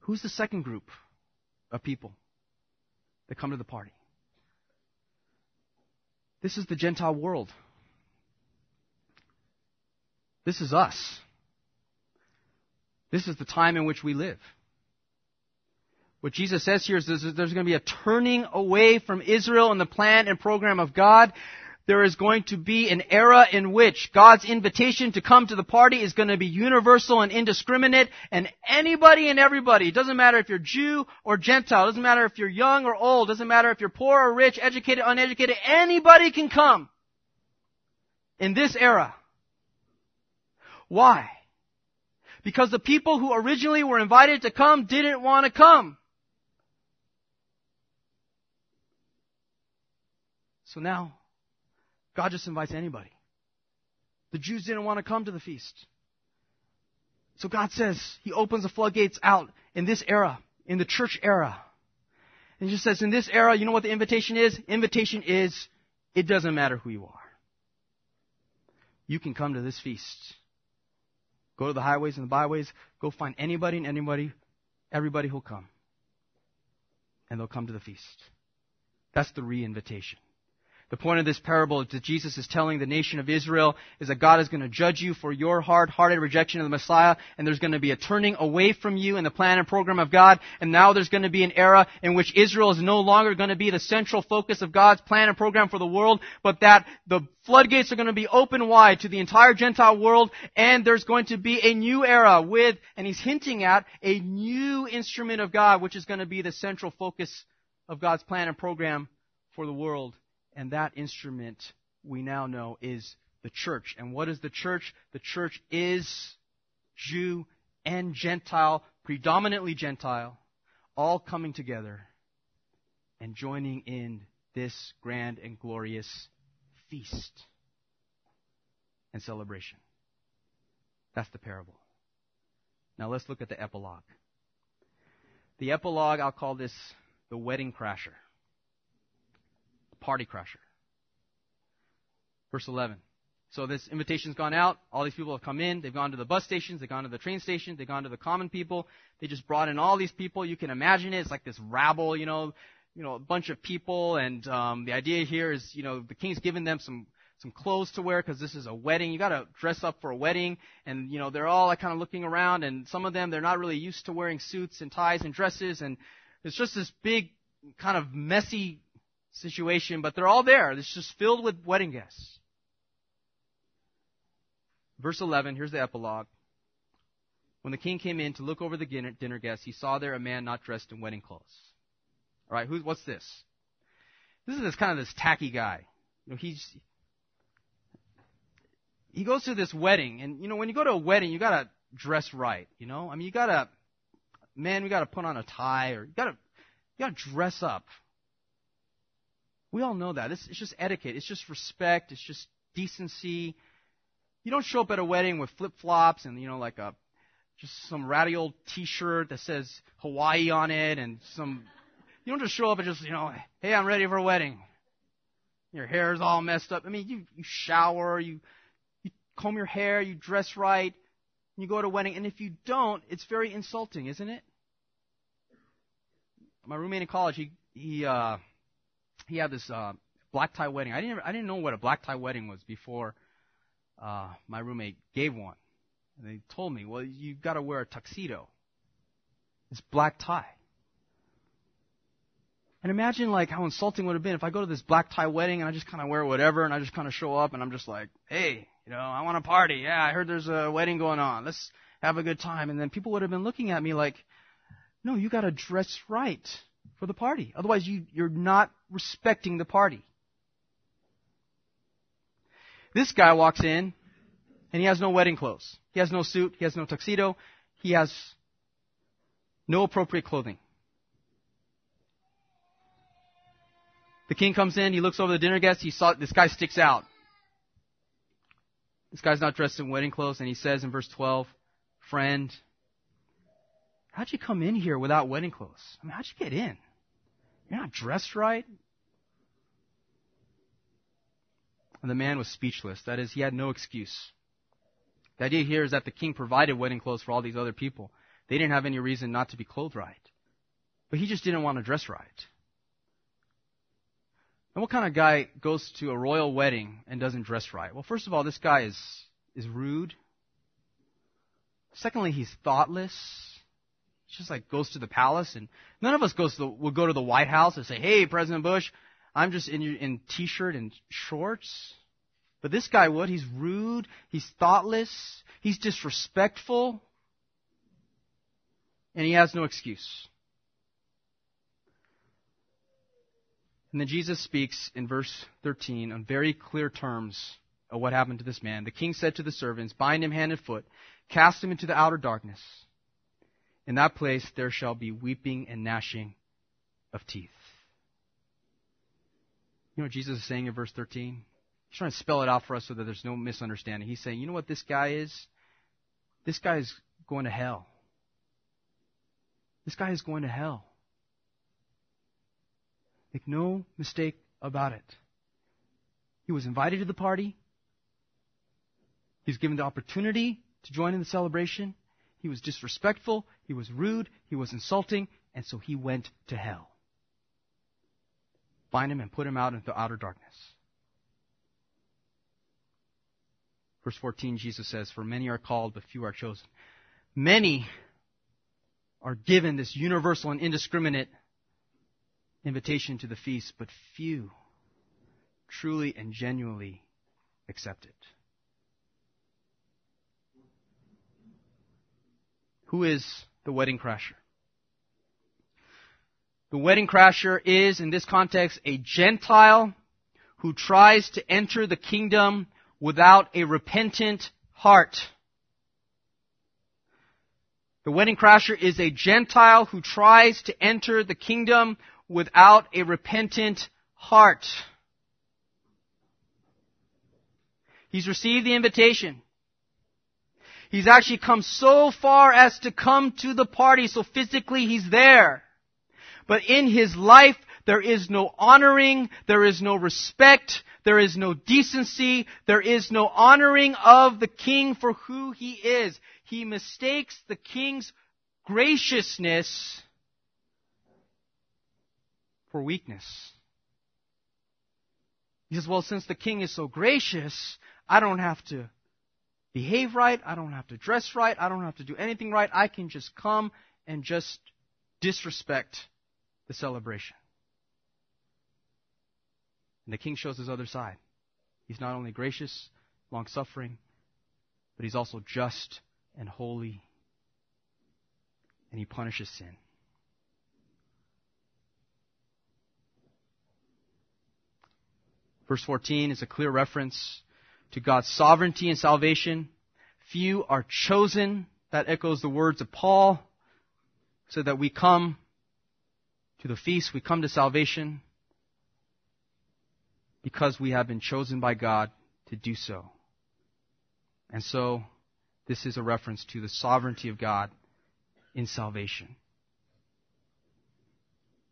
Speaker 1: Who's the second group of people that come to the party? This is the Gentile world. This is us. This is the time in which we live. What Jesus says here is there's, there's going to be a turning away from Israel and the plan and program of God. There is going to be an era in which God's invitation to come to the party is going to be universal and indiscriminate, and anybody and everybody, it doesn't matter if you're Jew or Gentile, it doesn't matter if you're young or old, it doesn't matter if you're poor or rich, educated, uneducated, anybody can come in this era. Why? Because the people who originally were invited to come didn't want to come. So now, God just invites anybody. The Jews didn't want to come to the feast. So God says He opens the floodgates out in this era, in the church era. And He just says, in this era, you know what the invitation is? Invitation is, it doesn't matter who you are. You can come to this feast. Go to the highways and the byways. Go find anybody and anybody, everybody who'll come. And they'll come to the feast. That's the re-invitation. The point of this parable that Jesus is telling the nation of Israel is that God is going to judge you for your hard-hearted rejection of the Messiah, and there's going to be a turning away from you in the plan and program of God, and now there's going to be an era in which Israel is no longer going to be the central focus of God's plan and program for the world, but that the floodgates are going to be open wide to the entire Gentile world, and there's going to be a new era with, and he's hinting at, a new instrument of God, which is going to be the central focus of God's plan and program for the world. And that instrument we now know is the church. And what is the church? The church is Jew and Gentile, predominantly Gentile, all coming together and joining in this grand and glorious feast and celebration. That's the parable. Now let's look at the epilogue. The epilogue, I'll call this the wedding crasher party crasher. Verse 11. So this invitation's gone out. All these people have come in. They've gone to the bus stations. They've gone to the train stations. They've gone to the common people. They just brought in all these people. You can imagine it. It's like this rabble, you know, you know, a bunch of people. And um, the idea here is, you know, the king's given them some some clothes to wear because this is a wedding. You got to dress up for a wedding, and you know they're all like kind of looking around, and some of them they're not really used to wearing suits and ties and dresses, and it's just this big kind of messy situation, but they're all there. It's just filled with wedding guests. Verse 11, here's the epilogue. When the king came in to look over the dinner guests, he saw there a man not dressed in wedding clothes. All right, who's what's this? This is this kind of this tacky guy. You know, he's he goes to this wedding, and you know, when you go to a wedding, you gotta dress right. You know, I mean, you gotta, man, we gotta put on a tie, or you gotta, you gotta dress up. We all know that. It's, it's just etiquette. It's just respect. It's just decency. You don't show up at a wedding with flip flops and you know like a just some ratty old T-shirt that says Hawaii on it and some. You don't just show up and just you know, hey, I'm ready for a wedding. Your hair's all messed up. I mean, you you shower, you you comb your hair, you dress right, you go to a wedding, and if you don't, it's very insulting, isn't it? My roommate in college, he he uh he had this uh, black tie wedding. I didn't I didn't know what a black tie wedding was before uh, my roommate gave one. And they told me, well, you've got to wear a tuxedo. It's black tie. And imagine like how insulting it would have been if I go to this black tie wedding and I just kind of wear whatever and I just kind of show up and I'm just like, hey, you know, I want to party. Yeah, I heard there's a wedding going on. Let's have a good time. And then people would have been looking at me like, no, you got to dress right for the party. Otherwise, you, you're not respecting the party. This guy walks in and he has no wedding clothes. He has no suit. He has no tuxedo. He has no appropriate clothing. The king comes in. He looks over the dinner guests. He saw this guy sticks out. This guy's not dressed in wedding clothes, and he says in verse 12, "Friend, how'd you come in here without wedding clothes? I mean, how'd you get in? You're not dressed right. And the man was speechless. That is, he had no excuse. The idea here is that the king provided wedding clothes for all these other people. They didn't have any reason not to be clothed right. But he just didn't want to dress right. And what kind of guy goes to a royal wedding and doesn't dress right? Well, first of all, this guy is, is rude. Secondly, he's thoughtless just like goes to the palace, and none of us goes to the, will go to the White House and say, "Hey, President Bush, I'm just in in t-shirt and shorts." But this guy would. He's rude. He's thoughtless. He's disrespectful, and he has no excuse. And then Jesus speaks in verse 13 on very clear terms of what happened to this man. The king said to the servants, Bind him hand and foot, cast him into the outer darkness. In that place there shall be weeping and gnashing of teeth. You know what Jesus is saying in verse 13? He's trying to spell it out for us so that there's no misunderstanding. He's saying, you know what this guy is? This guy is going to hell. This guy is going to hell. Make no mistake about it. He was invited to the party. He's given the opportunity to join in the celebration. He was disrespectful. He was rude. He was insulting. And so he went to hell. Find him and put him out into outer darkness. Verse 14, Jesus says, For many are called, but few are chosen. Many are given this universal and indiscriminate invitation to the feast, but few truly and genuinely accept it. Who is the wedding crasher? The wedding crasher is, in this context, a Gentile who tries to enter the kingdom without a repentant heart. The wedding crasher is a Gentile who tries to enter the kingdom without a repentant heart. He's received the invitation. He's actually come so far as to come to the party, so physically he's there. But in his life, there is no honoring, there is no respect, there is no decency, there is no honoring of the king for who he is. He mistakes the king's graciousness for weakness. He says, well, since the king is so gracious, I don't have to behave right. I don't have to dress right. I don't have to do anything right. I can just come and just disrespect the celebration. And the king shows his other side. He's not only gracious, long suffering, but he's also just and holy. And he punishes sin. Verse 14 is a clear reference to God's sovereignty and salvation. Few are chosen. That echoes the words of Paul. So that we come to the feast, we come to salvation because we have been chosen by God to do so. And so, this is a reference to the sovereignty of God in salvation.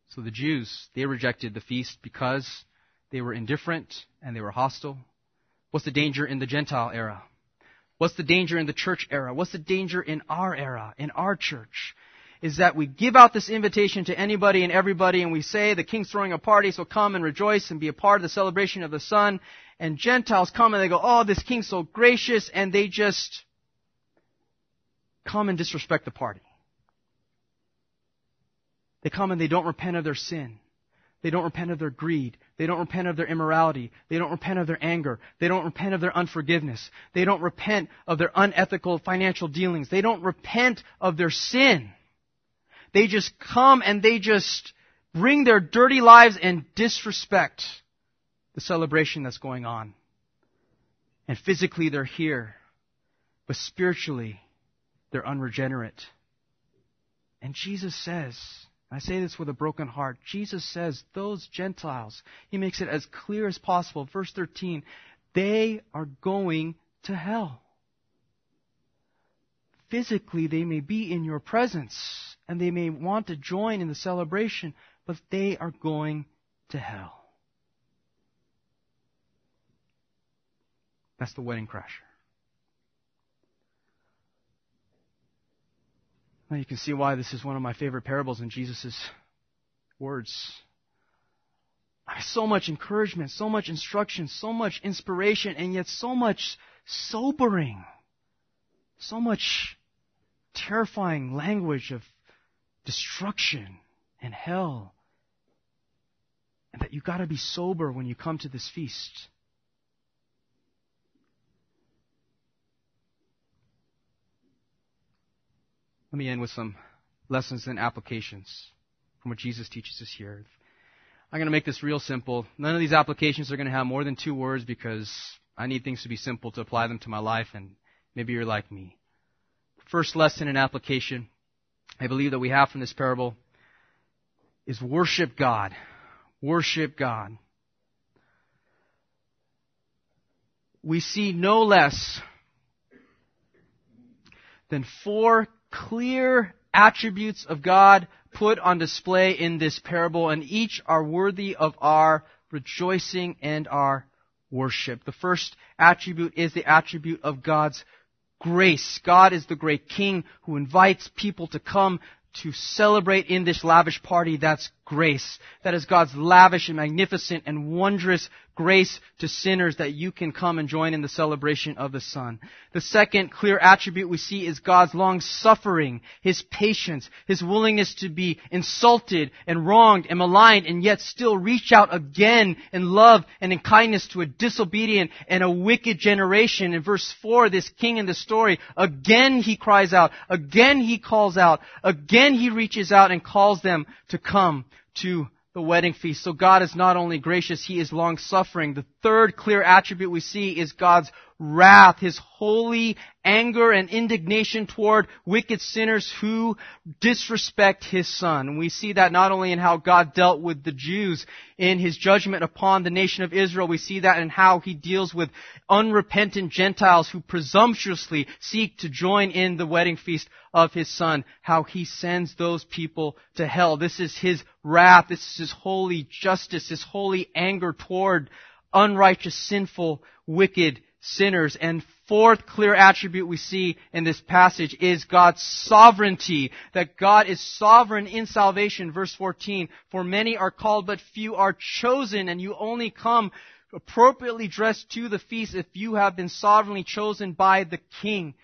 Speaker 1: So the Jews, they rejected the feast because they were indifferent and they were hostile. What's the danger in the Gentile era? What's the danger in the church era? What's the danger in our era, in our church? Is that we give out this invitation to anybody and everybody and we say the king's throwing a party, so come and rejoice and be a part of the celebration of the Son. And Gentiles come and they go, oh, this king's so gracious, and they just come and disrespect the party. They come and they don't repent of their sin. They don't repent of their greed. They don't repent of their immorality. They don't repent of their anger. They don't repent of their unforgiveness. They don't repent of their unethical financial dealings. They don't repent of their sin. They just come and they just bring their dirty lives and disrespect the celebration that's going on. And physically they're here, but spiritually they're unregenerate. And Jesus says, I say this with a broken heart. Jesus says those Gentiles, he makes it as clear as possible. Verse 13, they are going to hell. Physically, they may be in your presence and they may want to join in the celebration, but they are going to hell. That's the wedding crasher. Now you can see why this is one of my favorite parables in Jesus' words. So much encouragement, so much instruction, so much inspiration, and yet so much sobering. So much terrifying language of destruction and hell. And that you've got to be sober when you come to this feast. Let me end with some lessons and applications from what Jesus teaches us here. I'm going to make this real simple. None of these applications are going to have more than two words because I need things to be simple to apply them to my life, and maybe you're like me. First lesson and application I believe that we have from this parable is worship God. Worship God. We see no less than four clear attributes of God put on display in this parable, and each are worthy of our rejoicing and our worship. The first attribute is the attribute of God's grace. God is the great King who invites people to come to celebrate in this lavish party. That's grace. That is God's lavish and magnificent and wondrous grace to sinners that you can come and join in the celebration of the Son. The second clear attribute we see is God's long suffering, His patience, His willingness to be insulted and wronged and maligned and yet still reach out again in love and in kindness to a disobedient and a wicked generation. In verse 4, this king in the story, again he cries out, again he calls out, again he reaches out and calls them to come to the wedding feast. So God is not only gracious, He is long suffering. The third clear attribute we see is God's wrath, His holy anger and indignation toward wicked sinners who disrespect His Son. And we see that not only in how God dealt with the Jews in His judgment upon the nation of Israel, we see that in how He deals with unrepentant Gentiles who presumptuously seek to join in the wedding feast of His Son, how He sends those people to hell. This is His wrath, this is His holy justice, His holy anger toward unrighteous, sinful, wicked sinners. And fourth clear attribute we see in this passage is God's sovereignty. That God is sovereign in salvation. Verse 14, for many are called but few are chosen and you only come appropriately dressed to the feast if you have been sovereignly chosen by the King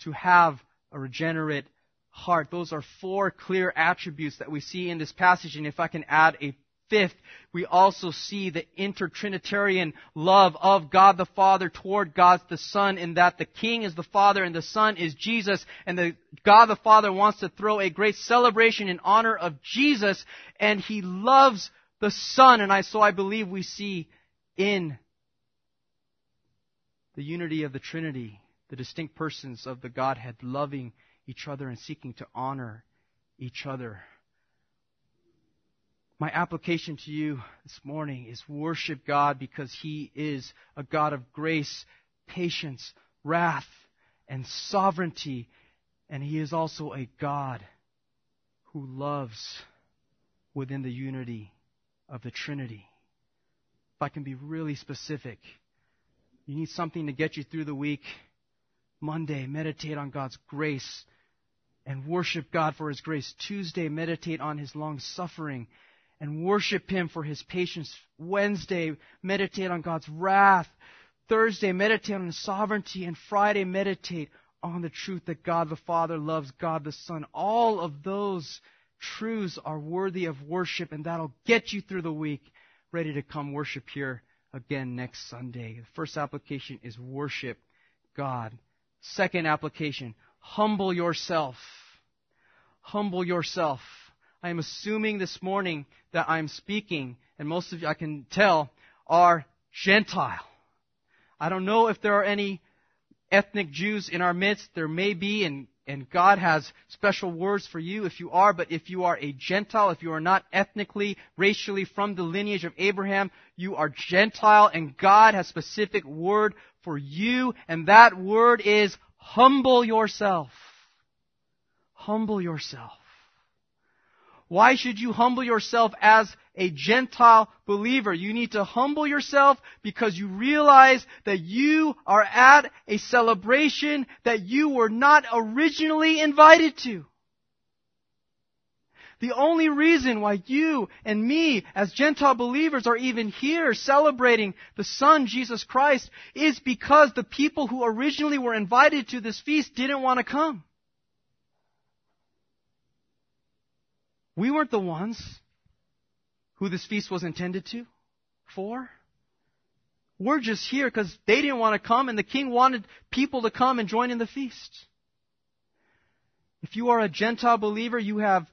Speaker 1: to have a regenerate heart. Those are four clear attributes that we see in this passage. And if I can add a fifth, we also see the intertrinitarian love of God the Father toward God the Son in that the King is the Father and the Son is Jesus and the God the Father wants to throw a great celebration in honor of Jesus and He loves the Son and I, so I believe we see in the unity of the Trinity, the distinct persons of the Godhead loving each other and seeking to honor each other. My application to you this morning is worship God because He is a God of grace, patience, wrath, and sovereignty. And He is also a God who loves within the unity of the Trinity. If I can be really specific, you need something to get you through the week. Monday, meditate on God's grace and worship God for His grace. Tuesday, meditate on His long suffering and worship Him for His patience. Wednesday, meditate on God's wrath. Thursday, meditate on His sovereignty. And Friday, meditate on the truth that God the Father loves God the Son. All of those truths are worthy of worship, and that'll get you through the week, ready to come worship here again next Sunday. The first application is worship God. Second application, humble yourself. Humble yourself. I am assuming this morning that I'm speaking, and most of you I can tell are Gentile. I don't know if there are any ethnic Jews in our midst. There may be, and, and God has special words for you if you are, but if you are a Gentile, if you are not ethnically, racially from the lineage of Abraham, you are Gentile, and God has specific word for you, and that word is humble yourself. Humble yourself. Why should you humble yourself as a Gentile believer? You need to humble yourself because you realize that you are at a celebration that you were not originally invited to. The only reason why you and me as Gentile believers are even here celebrating the Son, Jesus Christ, is because the people who originally were invited to this feast didn't want to come. We weren't the ones who this feast was intended to, for. We're just here because they didn't want to come and the king wanted people to come and join in the feast. If you are a Gentile believer, you have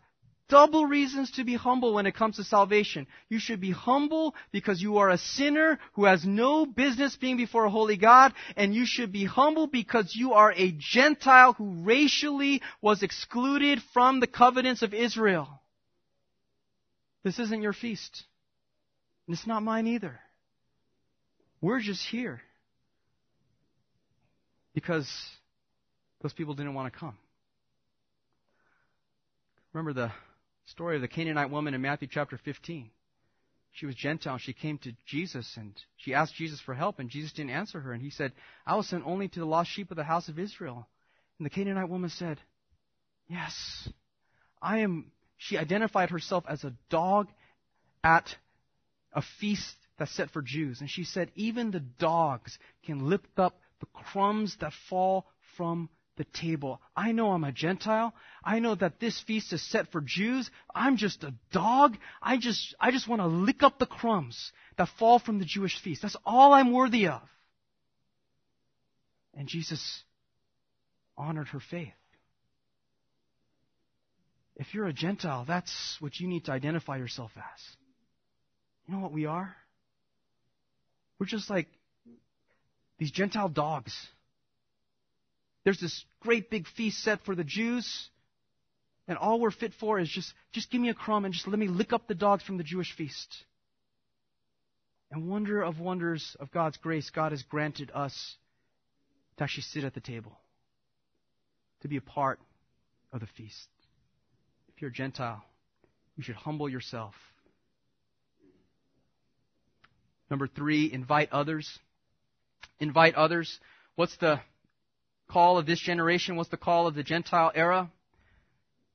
Speaker 1: double reasons to be humble when it comes to salvation. You should be humble because you are a sinner who has no business being before a holy God, and you should be humble because you are a Gentile who racially was excluded from the covenants of Israel. This isn't your feast. And it's not mine either. We're just here because those people didn't want to come. Remember the story of the Canaanite woman in Matthew chapter 15. She was Gentile. She came to Jesus and she asked Jesus for help, and Jesus didn't answer her. And he said, I was sent only to the lost sheep of the house of Israel. And the Canaanite woman said, Yes, I am. She identified herself as a dog at a feast that's set for Jews. And she said, Even the dogs can lift up the crumbs that fall from the table. I know I'm a Gentile. I know that this feast is set for Jews. I'm just a dog. I just, I just want to lick up the crumbs that fall from the Jewish feast. That's all I'm worthy of. And Jesus honored her faith. If you're a Gentile, that's what you need to identify yourself as. You know what we are? We're just like these Gentile dogs there's this great big feast set for the Jews, and all we're fit for is just, just give me a crumb and just let me lick up the dogs from the Jewish feast. And wonder of wonders of God's grace, God has granted us to actually sit at the table, to be a part of the feast. If you're a Gentile, you should humble yourself. Number three, invite others. Invite others. What's the call of this generation? What's the call of the Gentile era?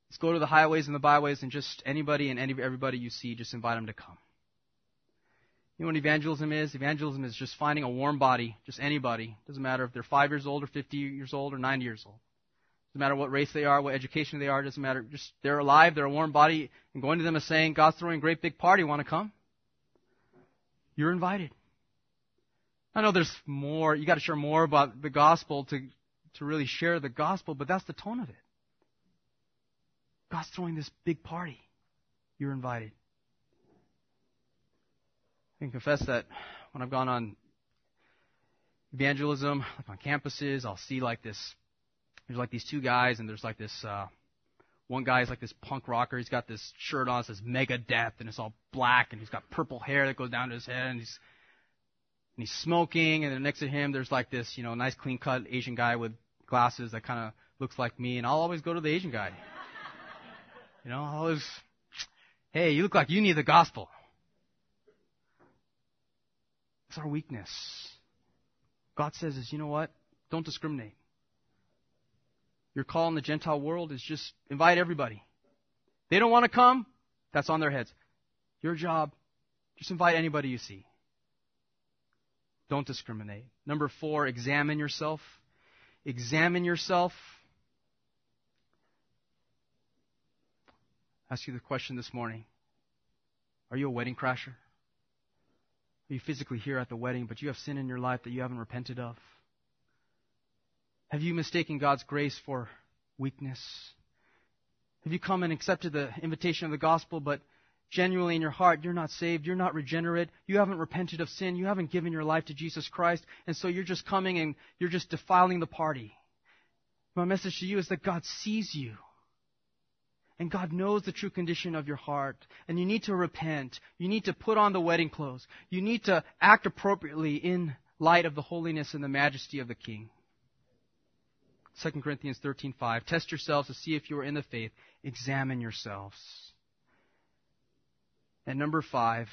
Speaker 1: Let's go to the highways and the byways and just anybody and any, everybody you see, just invite them to come. You know what evangelism is? Evangelism is just finding a warm body, just anybody. Doesn't matter if they're five years old or 50 years old or 90 years old. Doesn't matter what race they are, what education they are. Doesn't matter. Just they're alive. They're a warm body, and going to them and saying, "God's throwing a great big party. Want to come?" You're invited. I know there's more. You got to share more about the gospel to to really share the gospel, but that's the tone of it. God's throwing this big party. You're invited. I can confess that when I've gone on evangelism, like on campuses, I'll see like this. There's like these two guys, and there's like this. Uh, one guy is like this punk rocker. He's got this shirt on that says Megadeth, and it's all black, and he's got purple hair that goes down to his head, and he's and he's smoking. And then next to him, there's like this, you know, nice clean cut Asian guy with glasses that kind of looks like me, and I'll always go to the Asian guy. You know, I always, hey, you look like you need the gospel. It's our weakness. God says is, you know what? Don't discriminate. Your call in the Gentile world is just invite everybody. They don't want to come, that's on their heads. Your job, just invite anybody you see. Don't discriminate. Number four, examine yourself examine yourself. ask you the question this morning. Are you a wedding crasher? Are you physically here at the wedding, but you have sin in your life that you haven't repented of? Have you mistaken God's grace for weakness? Have you come and accepted the invitation of the gospel, but genuinely in your heart, you're not saved, you're not regenerate, you haven't repented of sin, you haven't given your life to Jesus Christ, and so you're just coming and you're just defiling the party. My message to you is that God sees you. And God knows the true condition of your heart. And you need to repent. You need to put on the wedding clothes. You need to act appropriately in light of the holiness and the majesty of the King. 2 Corinthians 13:5 Test yourselves to see if you are in the faith. Examine yourselves. And number five,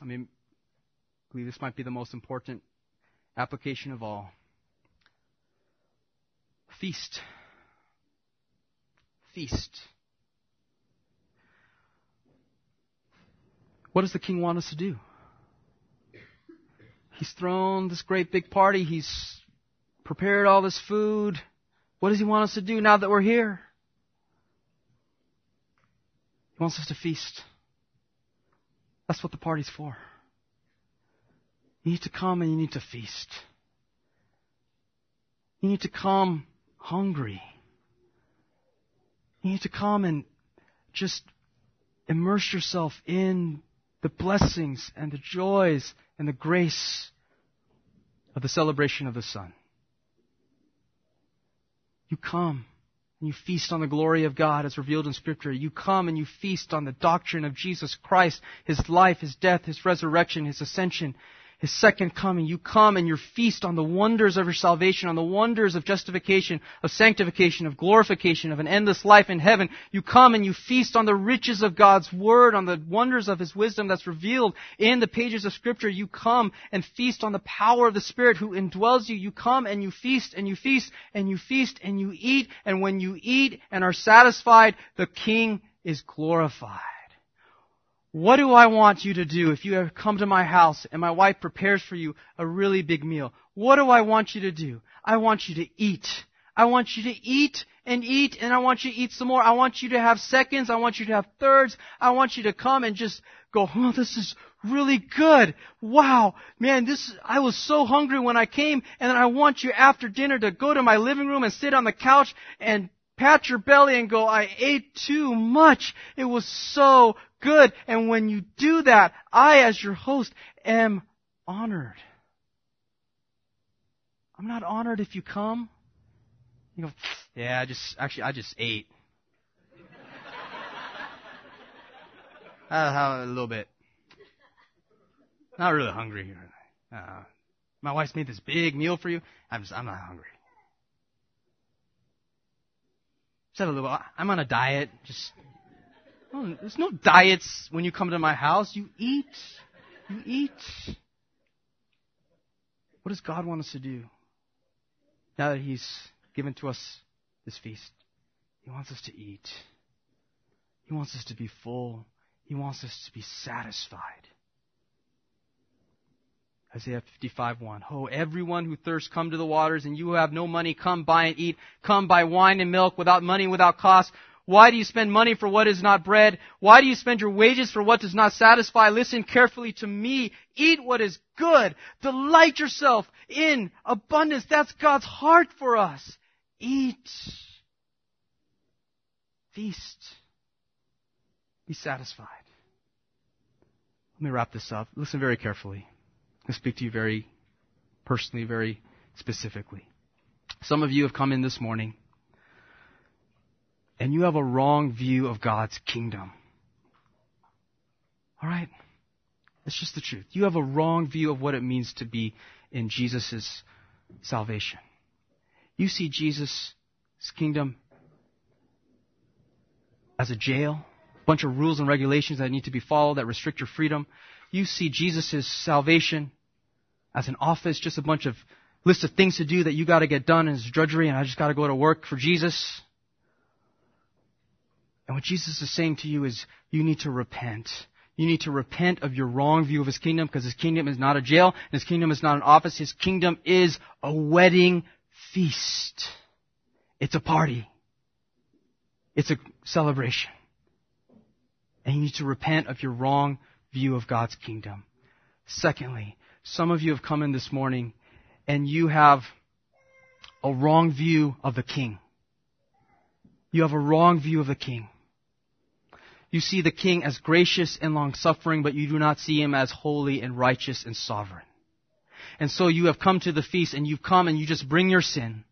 Speaker 1: I mean, I believe this might be the most important application of all. Feast. Feast. What does the king want us to do? He's thrown this great big party. He's prepared all this food. What does he want us to do now that we're here? He wants us to feast. That's what the party's for. You need to come and you need to feast. You need to come hungry. You need to come and just immerse yourself in the blessings and the joys and the grace of the celebration of the Son. You come and you feast on the glory of God as revealed in Scripture. You come and you feast on the doctrine of Jesus Christ, His life, His death, His resurrection, His ascension, His second coming. You come and you feast on the wonders of your salvation, on the wonders of justification, of sanctification, of glorification, of an endless life in heaven. You come and you feast on the riches of God's Word, on the wonders of His wisdom that's revealed in the pages of Scripture. You come and feast on the power of the Spirit who indwells you. You come and you feast and you feast and you feast and you eat. And when you eat and are satisfied, the King is glorified. What do I want you to do if you have come to my house and my wife prepares for you a really big meal? What do I want you to do? I want you to eat. I want you to eat and eat and I want you to eat some more. I want you to have seconds. I want you to have thirds. I want you to come and just go, oh, this is really good. Wow, man, this, I was so hungry when I came and I want you after dinner to go to my living room and sit on the couch and pat your belly and go, I ate too much. It was so good. And when you do that, I, as your host, am honored. I'm not honored if you come. You go, yeah, I just, actually, I just ate. Have a little bit. Not really hungry here. Uh, my wife's made this big meal for you. I'm just, I'm not hungry. Have a little, I'm on a diet. Just There's no diets when you come to my house. You eat. You eat. What does God want us to do? Now that He's given to us this feast, He wants us to eat. He wants us to be full. He wants us to be satisfied. Isaiah 55, 1. Oh, everyone who thirsts, come to the waters, and you who have no money, come buy and eat. Come buy wine and milk without money, without cost. Why do you spend money for what is not bread? Why do you spend your wages for what does not satisfy? Listen carefully to me. Eat what is good. Delight yourself in abundance. That's God's heart for us. Eat. Feast. Be satisfied. Let me wrap this up. Listen very carefully. I speak to you very personally, very specifically. Some of you have come in this morning and you have a wrong view of God's kingdom. All right? It's just the truth. You have a wrong view of what it means to be in Jesus' salvation. You see Jesus' kingdom as a jail, a bunch of rules and regulations that need to be followed that restrict your freedom. You see Jesus' salvation as an office, just a bunch of list of things to do that you got to get done as drudgery, and I just got to go to work for Jesus. And what Jesus is saying to you is you need to repent. You need to repent of your wrong view of His kingdom because His kingdom is not a jail and His kingdom is not an office. His kingdom is a wedding feast. It's a party. It's a celebration. And you need to repent of your wrong view of God's kingdom. Secondly, some of you have come in this morning and you have a wrong view of the king. You have a wrong view of the king. You see the king as gracious and long suffering, but you do not see him as holy and righteous and sovereign. And so you have come to the feast and you've come and you just bring your sin.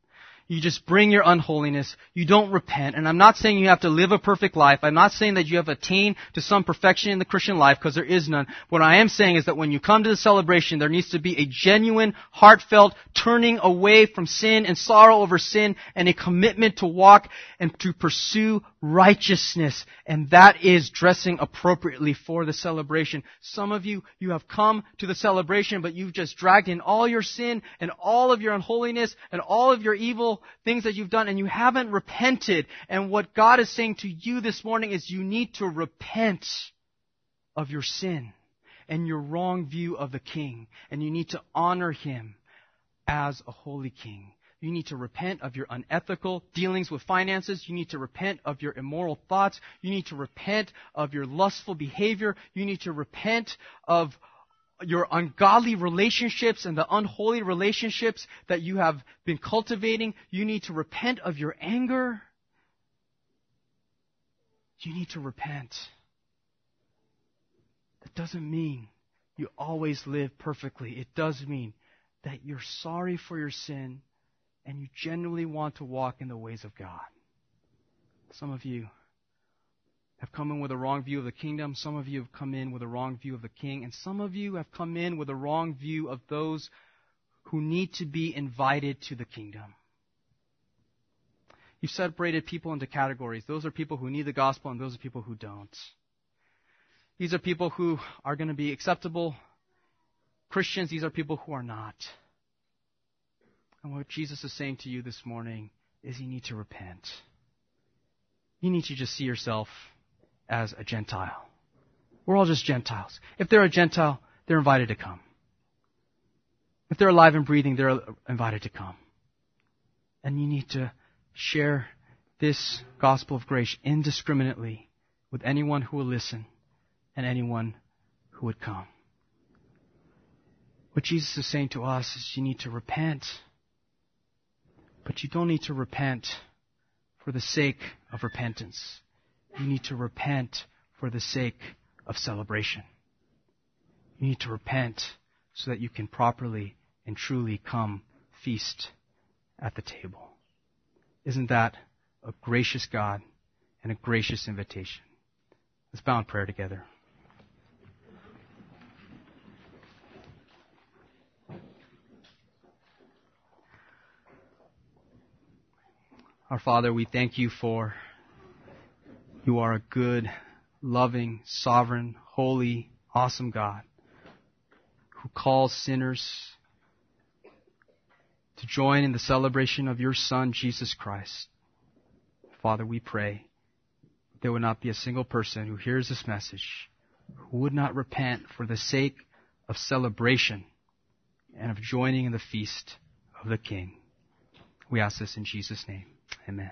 Speaker 1: You just bring your unholiness. You don't repent. And I'm not saying you have to live a perfect life. I'm not saying that you have attained to some perfection in the Christian life because there is none. What I am saying is that when you come to the celebration, there needs to be a genuine, heartfelt turning away from sin and sorrow over sin and a commitment to walk and to pursue righteousness. And that is dressing appropriately for the celebration. Some of you, you have come to the celebration, but you've just dragged in all your sin and all of your unholiness and all of your evil things that you've done and you haven't repented. And what God is saying to you this morning is you need to repent of your sin and your wrong view of the king. And you need to honor him as a holy king. You need to repent of your unethical dealings with finances. You need to repent of your immoral thoughts. You need to repent of your lustful behavior. You need to repent of your ungodly relationships and the unholy relationships that you have been cultivating. You need to repent of your anger. You need to repent. That doesn't mean you always live perfectly. It does mean that you're sorry for your sin and you genuinely want to walk in the ways of God. Some of you, have come in with a wrong view of the kingdom. Some of you have come in with a wrong view of the king. And some of you have come in with a wrong view of those who need to be invited to the kingdom. You've separated people into categories. Those are people who need the gospel and those are people who don't. These are people who are going to be acceptable Christians. These are people who are not. And what Jesus is saying to you this morning is you need to repent. You need to just see yourself as a Gentile. We're all just Gentiles. If they're a Gentile, they're invited to come. If they're alive and breathing, they're invited to come. And you need to share this gospel of grace indiscriminately with anyone who will listen and anyone who would come. What Jesus is saying to us is you need to repent. But you don't need to repent for the sake of repentance. You need to repent for the sake of celebration. You need to repent so that you can properly and truly come feast at the table. Isn't that a gracious God and a gracious invitation? Let's bow in prayer together. Our Father, we thank you for you are a good, loving, sovereign, holy, awesome God who calls sinners to join in the celebration of your Son, Jesus Christ. Father, we pray there would not be a single person who hears this message who would not repent for the sake of celebration and of joining in the feast of the King. We ask this in Jesus' name. Amen.